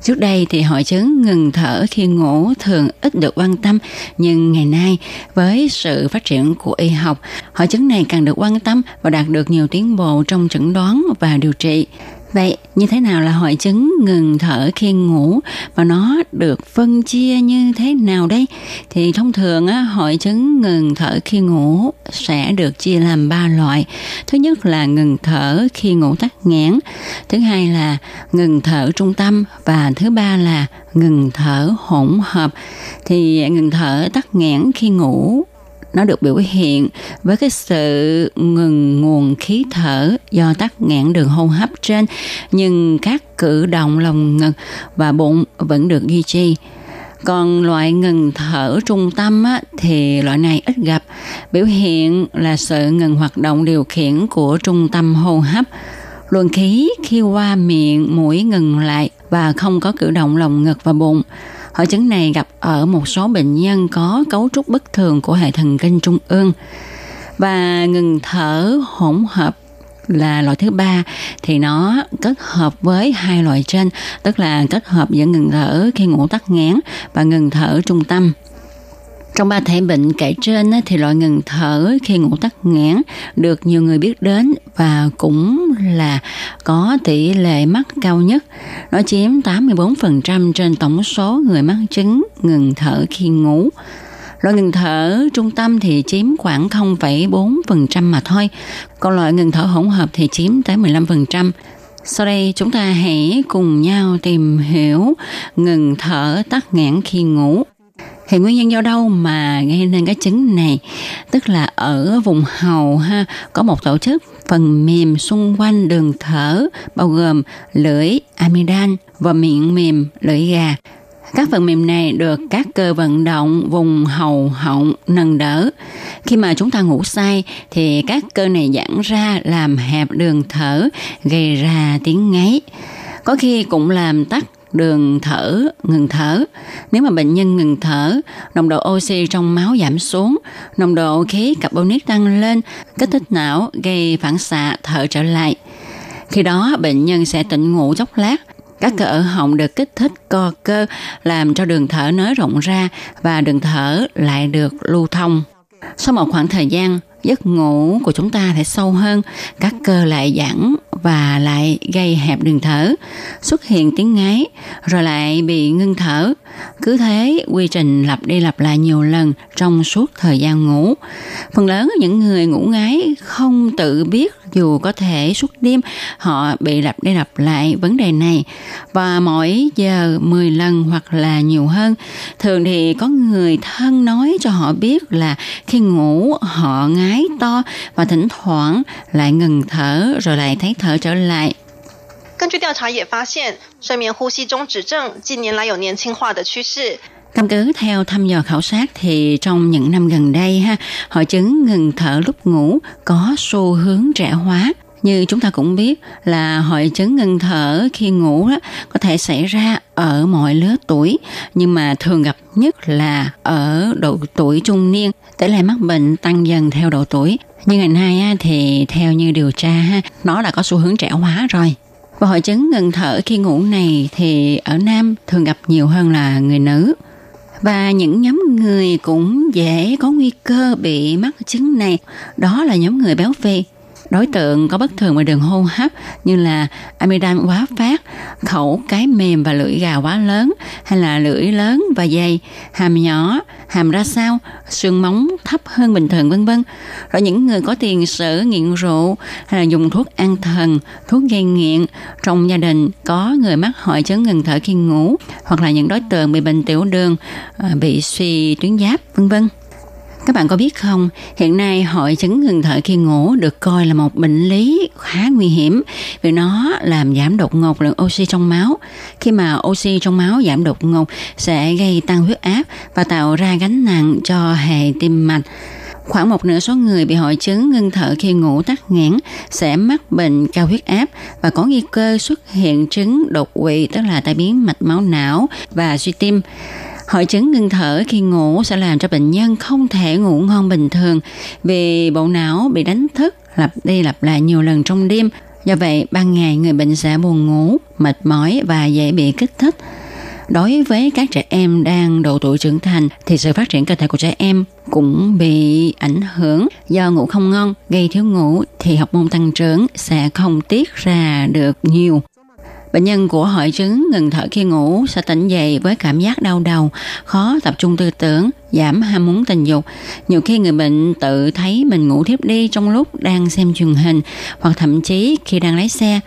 Trước đây thì hội chứng ngừng thở khi ngủ thường ít được quan tâm nhưng ngày nay với sự phát triển của y học, hội chứng này càng được quan tâm và đạt được nhiều tiến bộ trong chẩn đoán và điều trị. Vậy như thế nào là hội chứng ngừng thở khi ngủ và nó được phân chia như thế nào đây? Thì thông thường á, hội chứng ngừng thở khi ngủ sẽ được chia làm 3 loại. Thứ nhất là ngừng thở khi ngủ tắc nghẽn, thứ hai là ngừng thở trung tâm và thứ ba là ngừng thở hỗn hợp. Thì ngừng thở tắc nghẽn khi ngủ nó được biểu hiện với cái sự ngừng nguồn khí thở do tắc nghẽn đường hô hấp trên nhưng các cử động lồng ngực và bụng vẫn được duy trì. Còn loại ngừng thở trung tâm á, thì loại này ít gặp. Biểu hiện là sự ngừng hoạt động điều khiển của trung tâm hô hấp. Luồng khí khi qua miệng mũi ngừng lại và không có cử động lồng ngực và bụng. Hội chứng này gặp ở một số bệnh nhân có cấu trúc bất thường của hệ thần kinh trung ương. Và ngừng thở hỗn hợp là loại thứ ba, thì nó kết hợp với hai loại trên, tức là kết hợp giữa ngừng thở khi ngủ tắc nghẽn và ngừng thở trung tâm. Trong ba thể bệnh kể trên thì loại ngừng thở khi ngủ tắc nghẽn được nhiều người biết đến và cũng là có tỷ lệ mắc cao nhất. Nó chiếm 84% trên tổng số người mắc chứng ngừng thở khi ngủ. Loại ngừng thở trung tâm thì chiếm khoảng 0,4% mà thôi. Còn loại ngừng thở hỗn hợp thì chiếm tới 15%. Sau đây chúng ta hãy cùng nhau tìm hiểu ngừng thở tắc nghẽn khi ngủ. Thì nguyên nhân do đâu mà gây nên cái chứng này? Tức là ở vùng hầu ha có một tổ chức phần mềm xung quanh đường thở bao gồm lưỡi, amidan và miệng mềm, lưỡi gà. Các phần mềm này được các cơ vận động vùng hầu họng nâng đỡ. Khi mà chúng ta ngủ say thì các cơ này giãn ra làm hẹp đường thở, gây ra tiếng ngáy. Có khi cũng làm tắt đường thở, ngừng thở. Nếu mà bệnh nhân ngừng thở, nồng độ oxy trong máu giảm xuống, nồng độ khí carbonic tăng lên, kích thích não gây phản xạ thở trở lại. Khi đó bệnh nhân sẽ tỉnh ngủ chốc lát, các cơ ở họng được kích thích co cơ làm cho đường thở nới rộng ra và đường thở lại được lưu thông. Sau một khoảng thời gian, giấc ngủ của chúng ta sẽ sâu hơn, các cơ lại giãn và lại gây hẹp đường thở, xuất hiện tiếng ngáy, rồi lại bị ngưng thở. Cứ thế, quy trình lặp đi lặp lại nhiều lần trong suốt thời gian ngủ. Phần lớn những người ngủ ngáy không tự biết dù có thể suốt đêm họ bị lặp đi lặp lại vấn đề này và mỗi giờ 10 lần hoặc là nhiều hơn. Thường thì có người thân nói cho họ biết là khi ngủ họ ngái to và thỉnh thoảng lại ngừng thở rồi lại thấy thở trở lại 根据调查也发现，睡眠呼吸中止症近年来有年轻化的趋势。 Căn cứ theo thăm dò khảo sát thì trong những năm gần đây ha, hội chứng ngừng thở lúc ngủ có xu hướng trẻ hóa. Như chúng ta cũng biết là hội chứng ngừng thở khi ngủ đó, có thể xảy ra ở mọi lứa tuổi, nhưng mà thường gặp nhất là ở độ tuổi trung niên. Tỷ lệ mắc bệnh tăng dần theo độ tuổi. Nhưng ngày nay thì theo như điều tra ha, nó đã có xu hướng trẻ hóa rồi. Và hội chứng ngừng thở khi ngủ này thì ở nam thường gặp nhiều hơn là người nữ và những nhóm người cũng dễ có nguy cơ bị mắc chứng này. Đó là nhóm người béo phì đối tượng có bất thường về đường hô hấp như là amidan quá phát, khẩu cái mềm và lưỡi gà quá lớn hay là lưỡi lớn và dày, hàm nhỏ, hàm ra sao, xương móng thấp hơn bình thường vân vân. Rồi những người có tiền sử nghiện rượu hay là dùng thuốc an thần, thuốc gây nghiện, trong gia đình có người mắc hội chứng ngừng thở khi ngủ hoặc là những đối tượng bị bệnh tiểu đường, ờ, bị suy tuyến giáp vân vân. Các bạn có biết không, hiện nay hội chứng ngừng thở khi ngủ được coi là một bệnh lý khá nguy hiểm vì nó làm giảm đột ngột lượng oxy trong máu. Khi mà oxy trong máu giảm đột ngột sẽ gây tăng huyết áp và tạo ra gánh nặng cho hệ tim mạch. Khoảng một nửa số người bị hội chứng ngưng thở khi ngủ tắc nghẽn sẽ mắc bệnh cao huyết áp và có nguy cơ xuất hiện chứng đột quỵ tức là tai biến mạch máu não và suy tim. Hội chứng ngưng thở khi ngủ sẽ làm cho bệnh nhân không thể ngủ ngon bình thường vì bộ não bị đánh thức lặp đi lặp lại nhiều lần trong đêm. Do vậy, ban ngày người bệnh sẽ buồn ngủ, mệt mỏi và dễ bị kích thích. Đối với các trẻ em đang độ tuổi trưởng thành thì sự phát triển cơ thể của trẻ em cũng bị ảnh hưởng do ngủ không ngon, gây thiếu ngủ thì học môn tăng trưởng sẽ không tiết ra được nhiều. Bệnh nhân của hội chứng ngừng thở khi ngủ sẽ tỉnh dậy với cảm giác đau đầu, khó tập trung tư tưởng, giảm ham muốn tình dục. Nhiều khi người bệnh tự thấy mình ngủ thiếp đi trong lúc đang xem truyền hình hoặc thậm chí khi đang lái xe.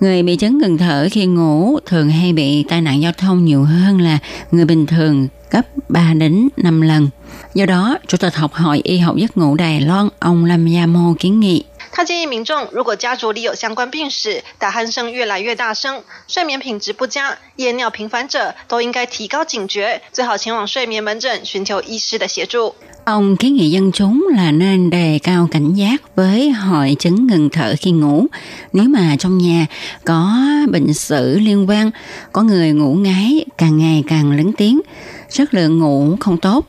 Người bị chứng ngừng thở khi ngủ thường hay bị tai nạn giao thông nhiều hơn là người bình thường gấp 3 đến 5 lần. Do đó, Chủ tịch Học hội Y học giấc ngủ Đài Loan, ông Lâm Gia Mô kiến nghị 他建议民众，如果家族里有相关病史，打鼾声越来越大声，睡眠品质不佳，夜尿频繁者，都应该提高警觉，最好前往睡眠门诊寻求医师的协助。 Ông kiến nghị dân chúng là nên đề cao cảnh giác với hội chứng ngừng thở khi ngủ. Nếu mà trong nhà có bệnh sử liên quan, có người ngủ ngáy càng ngày càng lớn tiếng, chất lượng ngủ không tốt,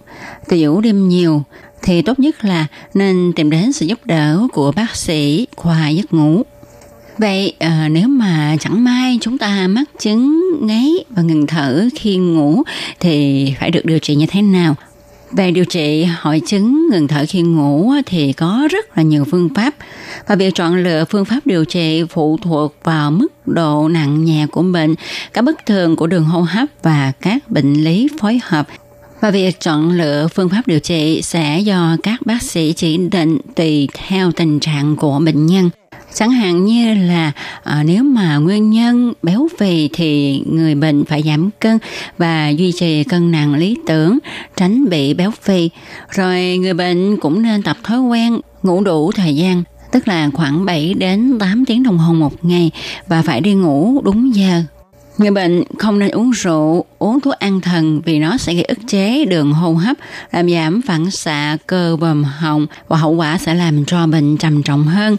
tiểu đêm nhiều, thì tốt nhất là nên tìm đến sự giúp đỡ của bác sĩ khoa giấc ngủ. Vậy à, nếu mà chẳng may chúng ta mắc chứng ngáy và ngừng thở khi ngủ thì phải được điều trị như thế nào? Về điều trị hội chứng ngừng thở khi ngủ thì có rất là nhiều phương pháp và việc chọn lựa phương pháp điều trị phụ thuộc vào mức độ nặng nhẹ của bệnh, các bất thường của đường hô hấp và các bệnh lý phối hợp và việc chọn lựa phương pháp điều trị sẽ do các bác sĩ chỉ định tùy theo tình trạng của bệnh nhân. Chẳng hạn như là à, nếu mà nguyên nhân béo phì thì người bệnh phải giảm cân và duy trì cân nặng lý tưởng, tránh bị béo phì. Rồi người bệnh cũng nên tập thói quen ngủ đủ thời gian, tức là khoảng 7 đến 8 tiếng đồng hồ một ngày và phải đi ngủ đúng giờ. Người bệnh không nên uống rượu, uống thuốc an thần vì nó sẽ gây ức chế đường hô hấp, làm giảm phản xạ cơ bầm họng và hậu quả sẽ làm cho bệnh trầm trọng hơn.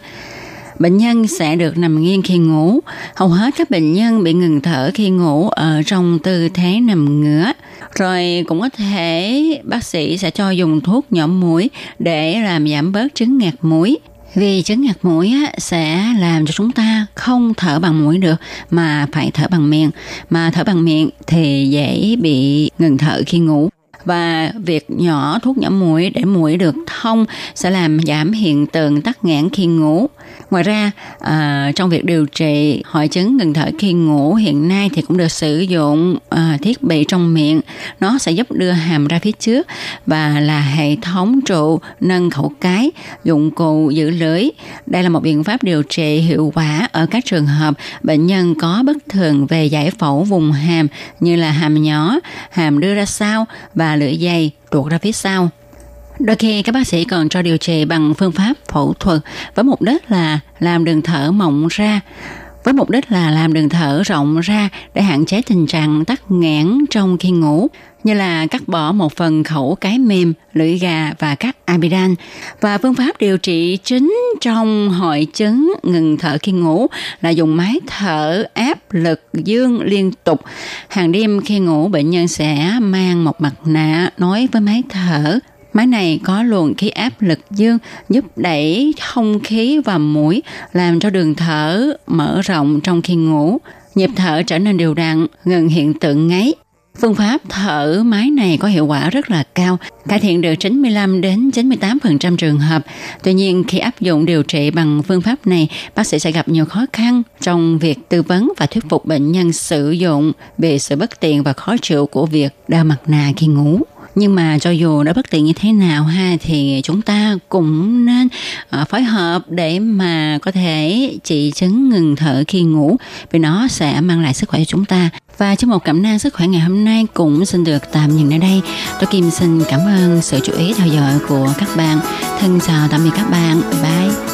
Bệnh nhân sẽ được nằm nghiêng khi ngủ. Hầu hết các bệnh nhân bị ngừng thở khi ngủ ở trong tư thế nằm ngửa. Rồi cũng có thể bác sĩ sẽ cho dùng thuốc nhỏ mũi để làm giảm bớt chứng ngạt mũi. Vì chứng ngạt mũi á, sẽ làm cho chúng ta không thở bằng mũi được mà phải thở bằng miệng. Mà thở bằng miệng thì dễ bị ngừng thở khi ngủ và việc nhỏ thuốc nhỏ mũi để mũi được thông sẽ làm giảm hiện tượng tắc nghẽn khi ngủ. Ngoài ra, à, trong việc điều trị hội chứng ngừng thở khi ngủ hiện nay thì cũng được sử dụng à, thiết bị trong miệng. Nó sẽ giúp đưa hàm ra phía trước và là hệ thống trụ nâng khẩu cái, dụng cụ giữ lưỡi. Đây là một biện pháp điều trị hiệu quả ở các trường hợp bệnh nhân có bất thường về giải phẫu vùng hàm như là hàm nhỏ, hàm đưa ra sau và lưỡi dày tuột ra phía sau. Đôi khi các bác sĩ còn cho điều trị bằng phương pháp phẫu thuật với mục đích là làm đường thở mỏng ra, với mục đích là làm đường thở rộng ra để hạn chế tình trạng tắc nghẽn trong khi ngủ như là cắt bỏ một phần khẩu cái mềm, lưỡi gà và cắt amidan. Và phương pháp điều trị chính trong hội chứng ngừng thở khi ngủ là dùng máy thở áp lực dương liên tục. Hàng đêm khi ngủ bệnh nhân sẽ mang một mặt nạ nối với máy thở Máy này có luồng khí áp lực dương giúp đẩy không khí vào mũi, làm cho đường thở mở rộng trong khi ngủ. Nhịp thở trở nên đều đặn, ngừng hiện tượng ngáy. Phương pháp thở máy này có hiệu quả rất là cao, cải thiện được 95 đến 98% trường hợp. Tuy nhiên, khi áp dụng điều trị bằng phương pháp này, bác sĩ sẽ gặp nhiều khó khăn trong việc tư vấn và thuyết phục bệnh nhân sử dụng về sự bất tiện và khó chịu của việc đeo mặt nạ khi ngủ nhưng mà cho dù nó bất tiện như thế nào ha thì chúng ta cũng nên uh, phối hợp để mà có thể trị chứng ngừng thở khi ngủ. Vì nó sẽ mang lại sức khỏe cho chúng ta. Và trong một cảm năng sức khỏe ngày hôm nay cũng xin được tạm dừng ở đây. Tôi kim xin cảm ơn sự chú ý theo dõi của các bạn. Thân chào tạm biệt các bạn. Bye.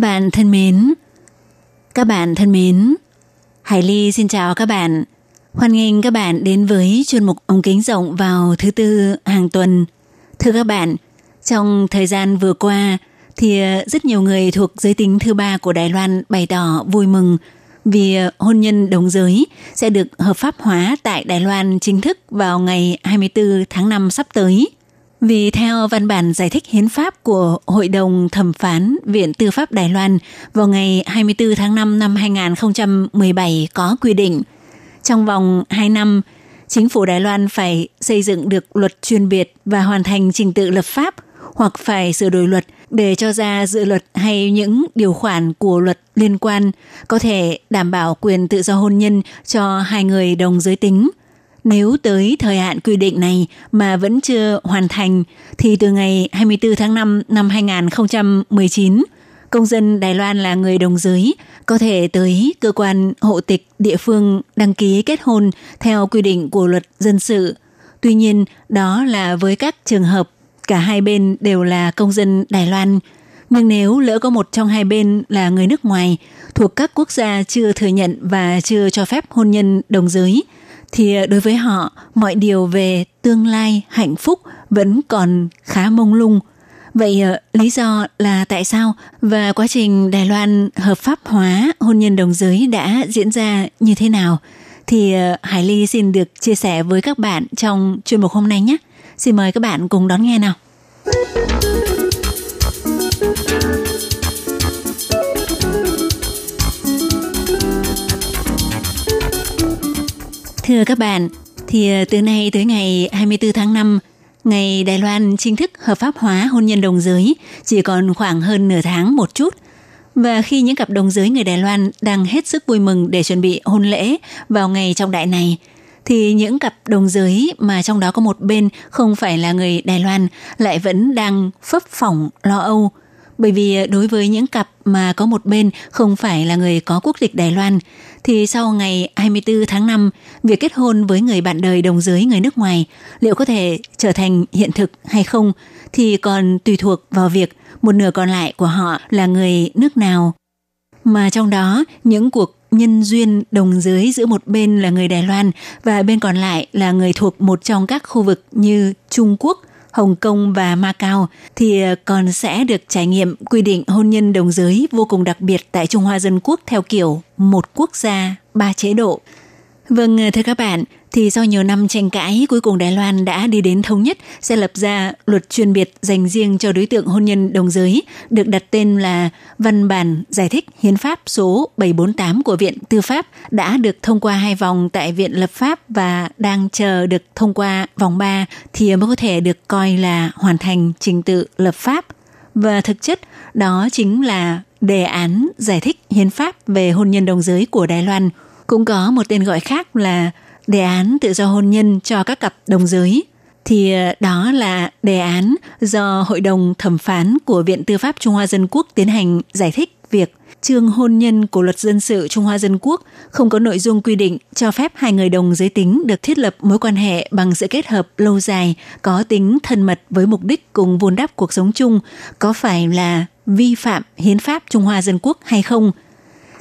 Các bạn thân mến, các bạn thân mến, Hải Ly xin chào các bạn. Hoan nghênh các bạn đến với chuyên mục ống kính rộng vào thứ tư hàng tuần. Thưa các bạn, trong thời gian vừa qua thì ờ, rất nhiều người thuộc giới tính thứ ba của Đài Loan bày tỏ vui mừng vì ờ, hôn nhân đồng giới sẽ được hợp pháp hóa tại Đài Loan chính thức vào ngày 24 tháng 5 sắp tới – vì theo văn bản giải thích hiến pháp của Hội đồng Thẩm phán Viện Tư pháp Đài Loan vào ngày 24 tháng 5 năm 2017 có quy định, trong vòng 2 năm, chính phủ Đài Loan phải xây dựng được luật chuyên biệt và hoàn thành trình tự lập pháp hoặc phải sửa đổi luật để cho ra dự luật hay những điều khoản của luật liên quan có thể đảm bảo quyền tự do hôn nhân cho hai người đồng giới tính – nếu tới thời hạn quy định này mà vẫn chưa hoàn thành, thì từ ngày 24 tháng 5 năm 2019, công dân Đài Loan là người đồng giới có thể tới cơ quan hộ tịch địa phương đăng ký kết hôn theo quy định của luật dân sự. Tuy nhiên, đó là với các trường hợp cả hai bên đều là công dân Đài Loan. Nhưng nếu lỡ có một trong hai bên là người nước ngoài thuộc các quốc gia chưa thừa nhận và chưa cho phép hôn nhân đồng giới – thì ờ, đối với họ, mọi điều về tương lai hạnh phúc vẫn còn khá mông lung. Vậy ờ, lý do là tại sao và quá trình đài loan hợp pháp hóa hôn nhân đồng giới đã diễn ra như thế nào? Thì ờ, hải ly xin được chia sẻ với các bạn trong chuyên mục hôm nay nhé. Xin mời các bạn cùng đón nghe nào. Thưa các bạn, thì ờ, từ nay tới ngày 24 tháng 5, ngày Đài Loan chính thức hợp pháp hóa hôn nhân đồng giới chỉ còn khoảng hơn nửa tháng một chút. Và khi những cặp đồng giới người Đài Loan đang hết sức vui mừng để chuẩn bị hôn lễ vào ngày trọng đại này, thì những cặp đồng giới mà trong đó có một bên không phải là người Đài Loan lại vẫn đang phấp phỏng lo âu. Bởi vì ờ, đối với những cặp mà có một bên không phải là người có quốc tịch Đài Loan thì sau ngày 24 tháng 5, việc kết hôn với người bạn đời đồng giới người nước ngoài liệu có thể trở thành hiện thực hay không thì còn tùy thuộc vào việc một nửa còn lại của họ là người nước nào. Mà trong đó, những cuộc nhân duyên đồng giới giữa một bên là người Đài Loan và bên còn lại là người thuộc một trong các khu vực như Trung Quốc, Hồng Kông và Macau thì ờ, còn sẽ được trải nghiệm quy định hôn nhân đồng giới vô cùng đặc biệt tại Trung Hoa Dân Quốc theo kiểu một quốc gia, ba chế độ. Vâng, ờ, thưa các bạn, thì sau nhiều năm tranh cãi, cuối cùng Đài Loan đã đi đến thống nhất sẽ lập ra luật chuyên biệt dành riêng cho đối tượng hôn nhân đồng giới, được đặt tên là Văn bản giải thích hiến pháp số 748 của Viện Tư pháp đã được thông qua hai vòng tại Viện Lập pháp và đang chờ được thông qua vòng 3 thì mới có thể được coi là hoàn thành trình tự lập pháp. và thực chất đó chính là đề án giải thích hiến pháp về hôn nhân đồng giới của Đài Loan, cũng có một tên gọi khác là đề án tự do hôn nhân cho các cặp đồng giới. Thì ờ, đó là đề án do Hội đồng thẩm phán của Viện Tư pháp Trung Hoa Dân Quốc tiến hành giải thích việc chương hôn nhân của luật dân sự Trung Hoa Dân Quốc không có nội dung quy định cho phép hai người đồng giới tính được thiết lập mối quan hệ bằng sự kết hợp lâu dài, có tính thân mật với mục đích cùng vun đắp cuộc sống chung, có phải là vi phạm hiến pháp Trung Hoa Dân Quốc hay không?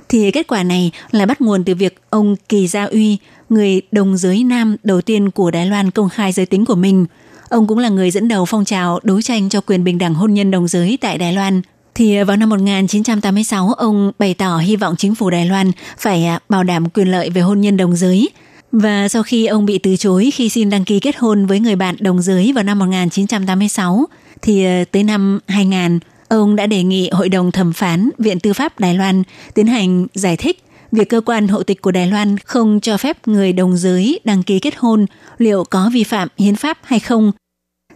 Thì kết quả này là bắt nguồn từ việc ông Kỳ Gia Uy, người đồng giới nam đầu tiên của Đài Loan công khai giới tính của mình. Ông cũng là người dẫn đầu phong trào đấu tranh cho quyền bình đẳng hôn nhân đồng giới tại Đài Loan – thì vào năm 1986, ông bày tỏ hy vọng chính phủ Đài Loan phải à, bảo đảm quyền lợi về hôn nhân đồng giới. Và sau khi ông bị từ chối khi xin đăng ký kết hôn với người bạn đồng giới vào năm 1986, thì à, tới năm 2000, ông đã đề nghị Hội đồng Thẩm phán Viện Tư pháp Đài Loan tiến hành giải thích việc cơ quan hộ tịch của Đài Loan không cho phép người đồng giới đăng ký kết hôn liệu có vi phạm hiến pháp hay không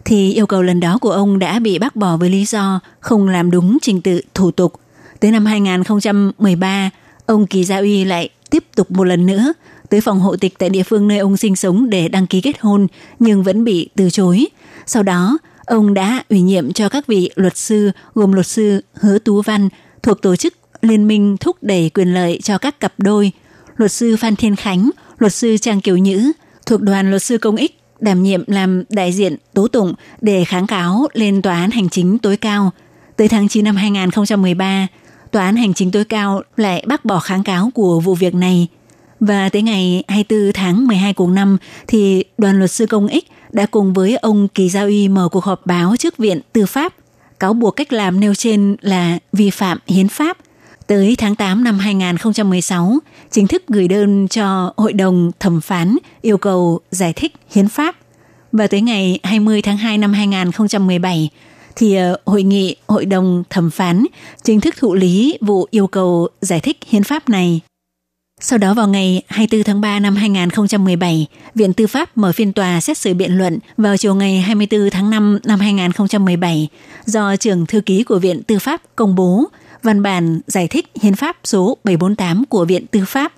thì yêu cầu lần đó của ông đã bị bác bỏ với lý do không làm đúng trình tự thủ tục. Tới năm 2013, ông Kỳ Gia Uy lại tiếp tục một lần nữa tới phòng hộ tịch tại địa phương nơi ông sinh sống để đăng ký kết hôn nhưng vẫn bị từ chối. Sau đó, ông đã ủy nhiệm cho các vị luật sư gồm luật sư Hứa Tú Văn thuộc tổ chức Liên minh thúc đẩy quyền lợi cho các cặp đôi, luật sư Phan Thiên Khánh, luật sư Trang Kiều Nhữ thuộc đoàn luật sư công ích đảm nhiệm làm đại diện tố tụng để kháng cáo lên Tòa án Hành chính tối cao. Tới tháng 9 năm 2013, Tòa án Hành chính tối cao lại bác bỏ kháng cáo của vụ việc này. Và tới ngày 24 tháng 12 cùng năm thì đoàn luật sư công ích đã cùng với ông Kỳ Gia Uy mở cuộc họp báo trước Viện Tư pháp cáo buộc cách làm nêu trên là vi phạm hiến pháp. Tới tháng 8 năm 2016, chính thức gửi đơn cho Hội đồng thẩm phán yêu cầu giải thích hiến pháp. Và tới ngày 20 tháng 2 năm 2017, thì ờ, hội nghị Hội đồng thẩm phán chính thức thụ lý vụ yêu cầu giải thích hiến pháp này. Sau đó vào ngày 24 tháng 3 năm 2017, Viện Tư pháp mở phiên tòa xét xử biện luận vào chiều ngày 24 tháng 5 năm 2017 do trưởng thư ký của Viện Tư pháp công bố văn bản giải thích hiến pháp số 748 của Viện Tư pháp.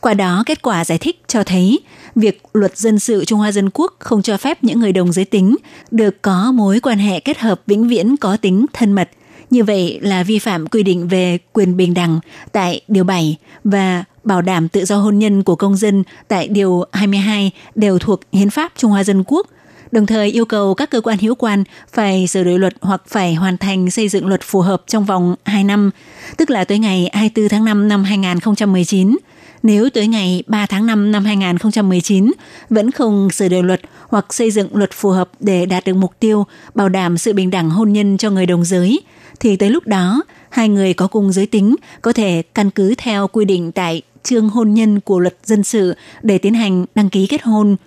Qua đó, kết quả giải thích cho thấy việc luật dân sự Trung Hoa Dân Quốc không cho phép những người đồng giới tính được có mối quan hệ kết hợp vĩnh viễn có tính thân mật. Như vậy là vi phạm quy định về quyền bình đẳng tại Điều 7 và bảo đảm tự do hôn nhân của công dân tại Điều 22 đều thuộc Hiến pháp Trung Hoa Dân Quốc đồng thời yêu cầu các cơ quan hữu quan phải sửa đổi luật hoặc phải hoàn thành xây dựng luật phù hợp trong vòng 2 năm, tức là tới ngày 24 tháng 5 năm 2019. Nếu tới ngày 3 tháng 5 năm 2019 vẫn không sửa đổi luật hoặc xây dựng luật phù hợp để đạt được mục tiêu bảo đảm sự bình đẳng hôn nhân cho người đồng giới, thì tới lúc đó hai người có cùng giới tính có thể căn cứ theo quy định tại chương hôn nhân của luật dân sự để tiến hành đăng ký kết hôn –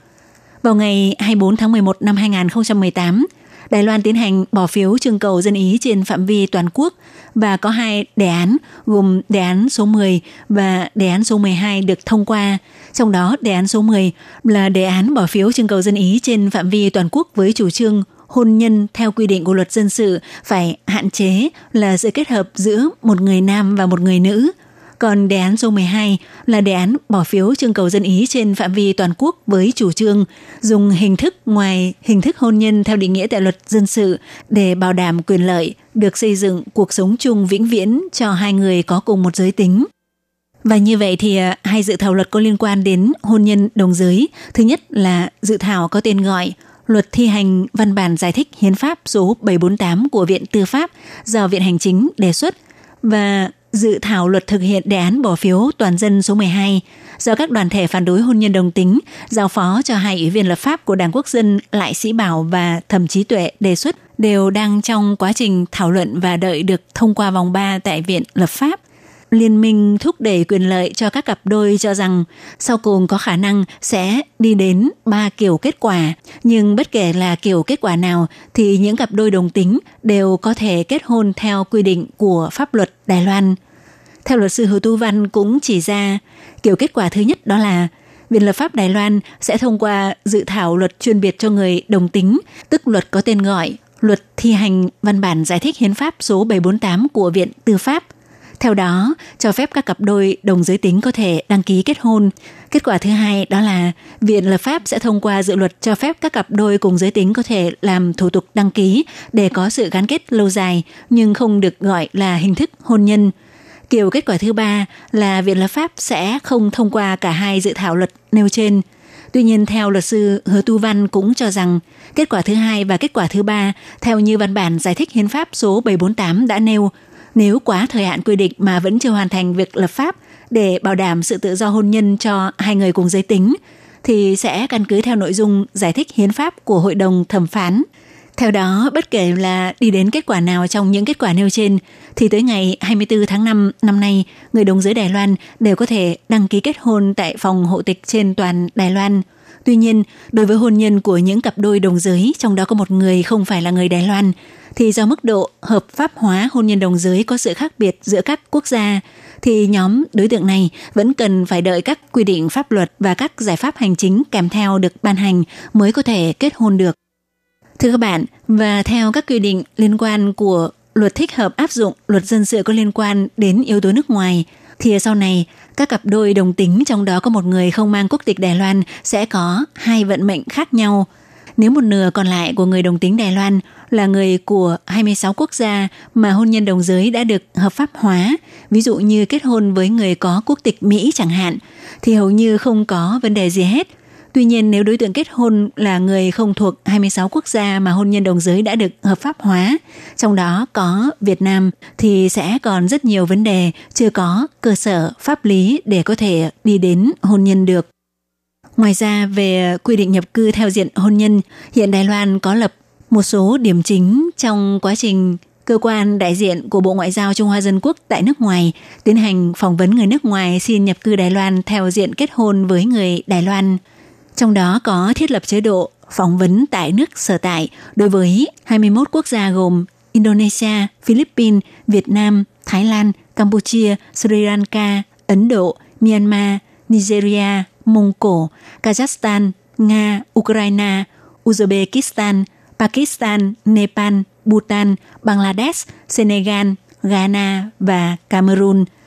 vào ngày 24 tháng 11 năm 2018, Đài Loan tiến hành bỏ phiếu trưng cầu dân ý trên phạm vi toàn quốc và có hai đề án, gồm đề án số 10 và đề án số 12 được thông qua. Trong đó, đề án số 10 là đề án bỏ phiếu trưng cầu dân ý trên phạm vi toàn quốc với chủ trương hôn nhân theo quy định của luật dân sự phải hạn chế là sự kết hợp giữa một người nam và một người nữ – còn đề án số 12 là đề án bỏ phiếu trưng cầu dân ý trên phạm vi toàn quốc với chủ trương dùng hình thức ngoài hình thức hôn nhân theo định nghĩa tại luật dân sự để bảo đảm quyền lợi được xây dựng cuộc sống chung vĩnh viễn cho hai người có cùng một giới tính. Và như vậy thì à, hai dự thảo luật có liên quan đến hôn nhân đồng giới. Thứ nhất là dự thảo có tên gọi Luật thi hành văn bản giải thích hiến pháp số 748 của Viện Tư pháp do Viện Hành chính đề xuất và dự thảo luật thực hiện đề án bỏ phiếu toàn dân số 12 do các đoàn thể phản đối hôn nhân đồng tính giao phó cho hai ủy viên lập pháp của Đảng Quốc dân Lại Sĩ Bảo và Thẩm Chí Tuệ đề xuất đều đang trong quá trình thảo luận và đợi được thông qua vòng 3 tại Viện Lập pháp. Liên minh thúc đẩy quyền lợi cho các cặp đôi cho rằng sau cùng có khả năng sẽ đi đến ba kiểu kết quả, nhưng bất kể là kiểu kết quả nào thì những cặp đôi đồng tính đều có thể kết hôn theo quy định của pháp luật Đài Loan. Theo luật sư Hữu Tu Văn cũng chỉ ra, kiểu kết quả thứ nhất đó là Viện lập pháp Đài Loan sẽ thông qua dự thảo luật chuyên biệt cho người đồng tính, tức luật có tên gọi luật thi hành văn bản giải thích hiến pháp số 748 của Viện Tư pháp. Theo đó, cho phép các cặp đôi đồng giới tính có thể đăng ký kết hôn. Kết quả thứ hai đó là Viện lập pháp sẽ thông qua dự luật cho phép các cặp đôi cùng giới tính có thể làm thủ tục đăng ký để có sự gắn kết lâu dài, nhưng không được gọi là hình thức hôn nhân. Kiểu kết quả thứ ba là Viện lập pháp sẽ không thông qua cả hai dự thảo luật nêu trên. Tuy nhiên, theo luật sư Hứa Tu Văn cũng cho rằng kết quả thứ hai và kết quả thứ ba, theo như văn bản giải thích hiến pháp số 748 đã nêu, nếu quá thời hạn quy định mà vẫn chưa hoàn thành việc lập pháp để bảo đảm sự tự do hôn nhân cho hai người cùng giới tính, thì sẽ căn cứ theo nội dung giải thích hiến pháp của Hội đồng thẩm phán. Theo đó, bất kể là đi đến kết quả nào trong những kết quả nêu trên, thì tới ngày 24 tháng 5 năm nay, người đồng giới Đài Loan đều có thể đăng ký kết hôn tại phòng hộ tịch trên toàn Đài Loan. Tuy nhiên, đối với hôn nhân của những cặp đôi đồng giới, trong đó có một người không phải là người Đài Loan, thì do mức độ hợp pháp hóa hôn nhân đồng giới có sự khác biệt giữa các quốc gia, thì nhóm đối tượng này vẫn cần phải đợi các quy định pháp luật và các giải pháp hành chính kèm theo được ban hành mới có thể kết hôn được. Thưa các bạn, và theo các quy định liên quan của luật thích hợp áp dụng luật dân sự có liên quan đến yếu tố nước ngoài, thì sau này các cặp đôi đồng tính trong đó có một người không mang quốc tịch Đài Loan sẽ có hai vận mệnh khác nhau. Nếu một nửa còn lại của người đồng tính Đài Loan là người của 26 quốc gia mà hôn nhân đồng giới đã được hợp pháp hóa, ví dụ như kết hôn với người có quốc tịch Mỹ chẳng hạn, thì hầu như không có vấn đề gì hết. Tuy nhiên nếu đối tượng kết hôn là người không thuộc 26 quốc gia mà hôn nhân đồng giới đã được hợp pháp hóa, trong đó có Việt Nam thì sẽ còn rất nhiều vấn đề chưa có cơ sở pháp lý để có thể đi đến hôn nhân được. Ngoài ra về quy định nhập cư theo diện hôn nhân, hiện Đài Loan có lập một số điểm chính trong quá trình cơ quan đại diện của Bộ Ngoại giao Trung Hoa Dân Quốc tại nước ngoài tiến hành phỏng vấn người nước ngoài xin nhập cư Đài Loan theo diện kết hôn với người Đài Loan. Trong đó có thiết lập chế độ phỏng vấn tại nước sở tại đối với 21 quốc gia gồm Indonesia, Philippines, Việt Nam, Thái Lan, Campuchia, Sri Lanka, Ấn Độ, Myanmar, Nigeria, Mông Cổ, Kazakhstan, Nga, Ukraine, Uzbekistan, Pakistan, Nepal, Bhutan, Bangladesh, Senegal, Ghana và Cameroon –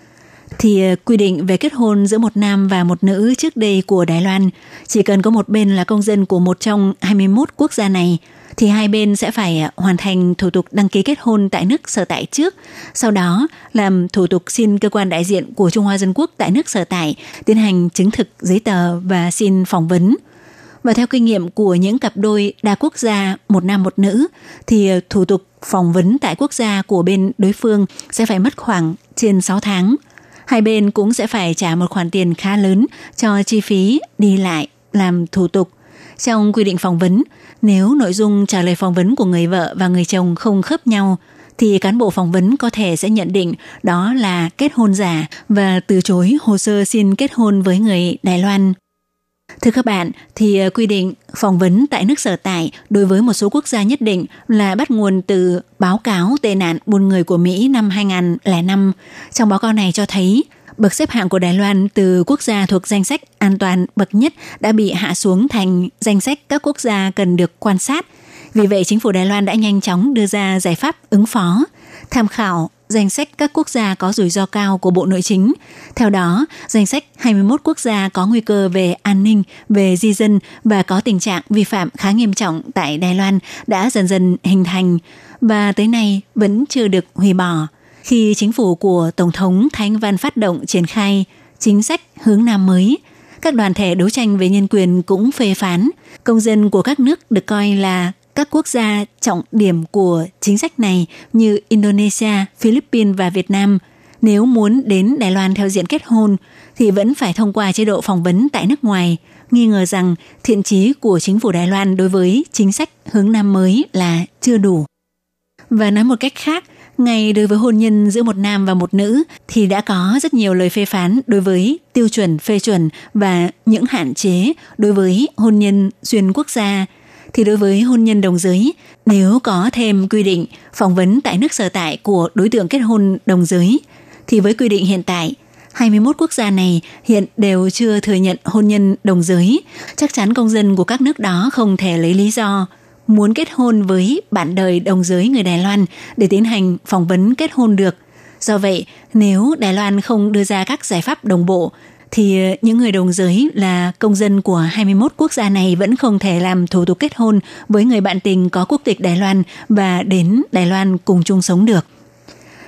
thì ờ, quy định về kết hôn giữa một nam và một nữ trước đây của Đài Loan chỉ cần có một bên là công dân của một trong 21 quốc gia này thì hai bên sẽ phải ờ, hoàn thành thủ tục đăng ký kết hôn tại nước sở tại trước, sau đó làm thủ tục xin cơ quan đại diện của Trung Hoa Dân Quốc tại nước sở tại tiến hành chứng thực giấy tờ và xin phỏng vấn. Và theo kinh nghiệm của những cặp đôi đa quốc gia một nam một nữ thì ờ, thủ tục phỏng vấn tại quốc gia của bên đối phương sẽ phải mất khoảng trên 6 tháng – hai bên cũng sẽ phải trả một khoản tiền khá lớn cho chi phí đi lại, làm thủ tục. Trong quy định phỏng vấn, nếu nội dung trả lời phỏng vấn của người vợ và người chồng không khớp nhau, thì cán bộ phỏng vấn có thể sẽ nhận định đó là kết hôn giả và từ chối hồ sơ xin kết hôn với người Đài Loan. Thưa các bạn, thì ờ, quy định phỏng vấn tại nước sở tại đối với một số quốc gia nhất định là bắt nguồn từ báo cáo tệ nạn buôn người của Mỹ năm 2005. Trong báo cáo này cho thấy bậc xếp hạng của Đài Loan từ quốc gia thuộc danh sách an toàn bậc nhất đã bị hạ xuống thành danh sách các quốc gia cần được quan sát. Vì vậy, chính phủ Đài Loan đã nhanh chóng đưa ra giải pháp ứng phó, tham khảo danh sách các quốc gia có rủi ro cao của Bộ Nội chính. Theo đó, danh sách 21 quốc gia có nguy cơ về an ninh, về di dân và có tình trạng vi phạm khá nghiêm trọng tại Đài Loan đã dần dần hình thành. Và tới nay vẫn chưa được hủy bỏ. Khi chính phủ của Tổng thống Thanh Văn phát động triển khai chính sách hướng Nam mới, các đoàn thể đấu tranh về nhân quyền cũng phê phán. Công dân của các nước được coi là các quốc gia trọng điểm của chính sách này như Indonesia, Philippines và Việt Nam. Nếu muốn đến Đài Loan theo diện kết hôn thì vẫn phải thông qua chế độ phỏng vấn tại nước ngoài, nghi ngờ rằng thiện chí của chính phủ Đài Loan đối với chính sách hướng Nam mới là chưa đủ. Và nói một cách khác, ngay đối với hôn nhân giữa một nam và một nữ thì đã có rất nhiều lời phê phán đối với tiêu chuẩn phê chuẩn và những hạn chế đối với hôn nhân xuyên quốc gia thì đối với hôn nhân đồng giới, nếu có thêm quy định phỏng vấn tại nước sở tại của đối tượng kết hôn đồng giới, thì với quy định hiện tại, 21 quốc gia này hiện đều chưa thừa nhận hôn nhân đồng giới. Chắc chắn công dân của các nước đó không thể lấy lý do muốn kết hôn với bạn đời đồng giới người Đài Loan để tiến hành phỏng vấn kết hôn được. Do vậy, nếu Đài Loan không đưa ra các giải pháp đồng bộ, thì những người đồng giới là công dân của 21 quốc gia này vẫn không thể làm thủ tục kết hôn với người bạn tình có quốc tịch Đài Loan và đến Đài Loan cùng chung sống được.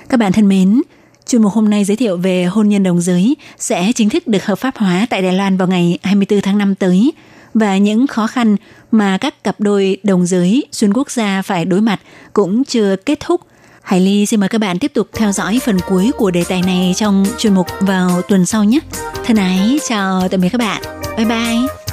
Các bạn thân mến, chuyên mục hôm nay giới thiệu về hôn nhân đồng giới sẽ chính thức được hợp pháp hóa tại Đài Loan vào ngày 24 tháng 5 tới và những khó khăn mà các cặp đôi đồng giới xuyên quốc gia phải đối mặt cũng chưa kết thúc. Hải Ly xin mời các bạn tiếp tục theo dõi phần cuối của đề tài này trong chuyên mục vào tuần sau nhé. Thân ái, chào tạm biệt các bạn. Bye bye.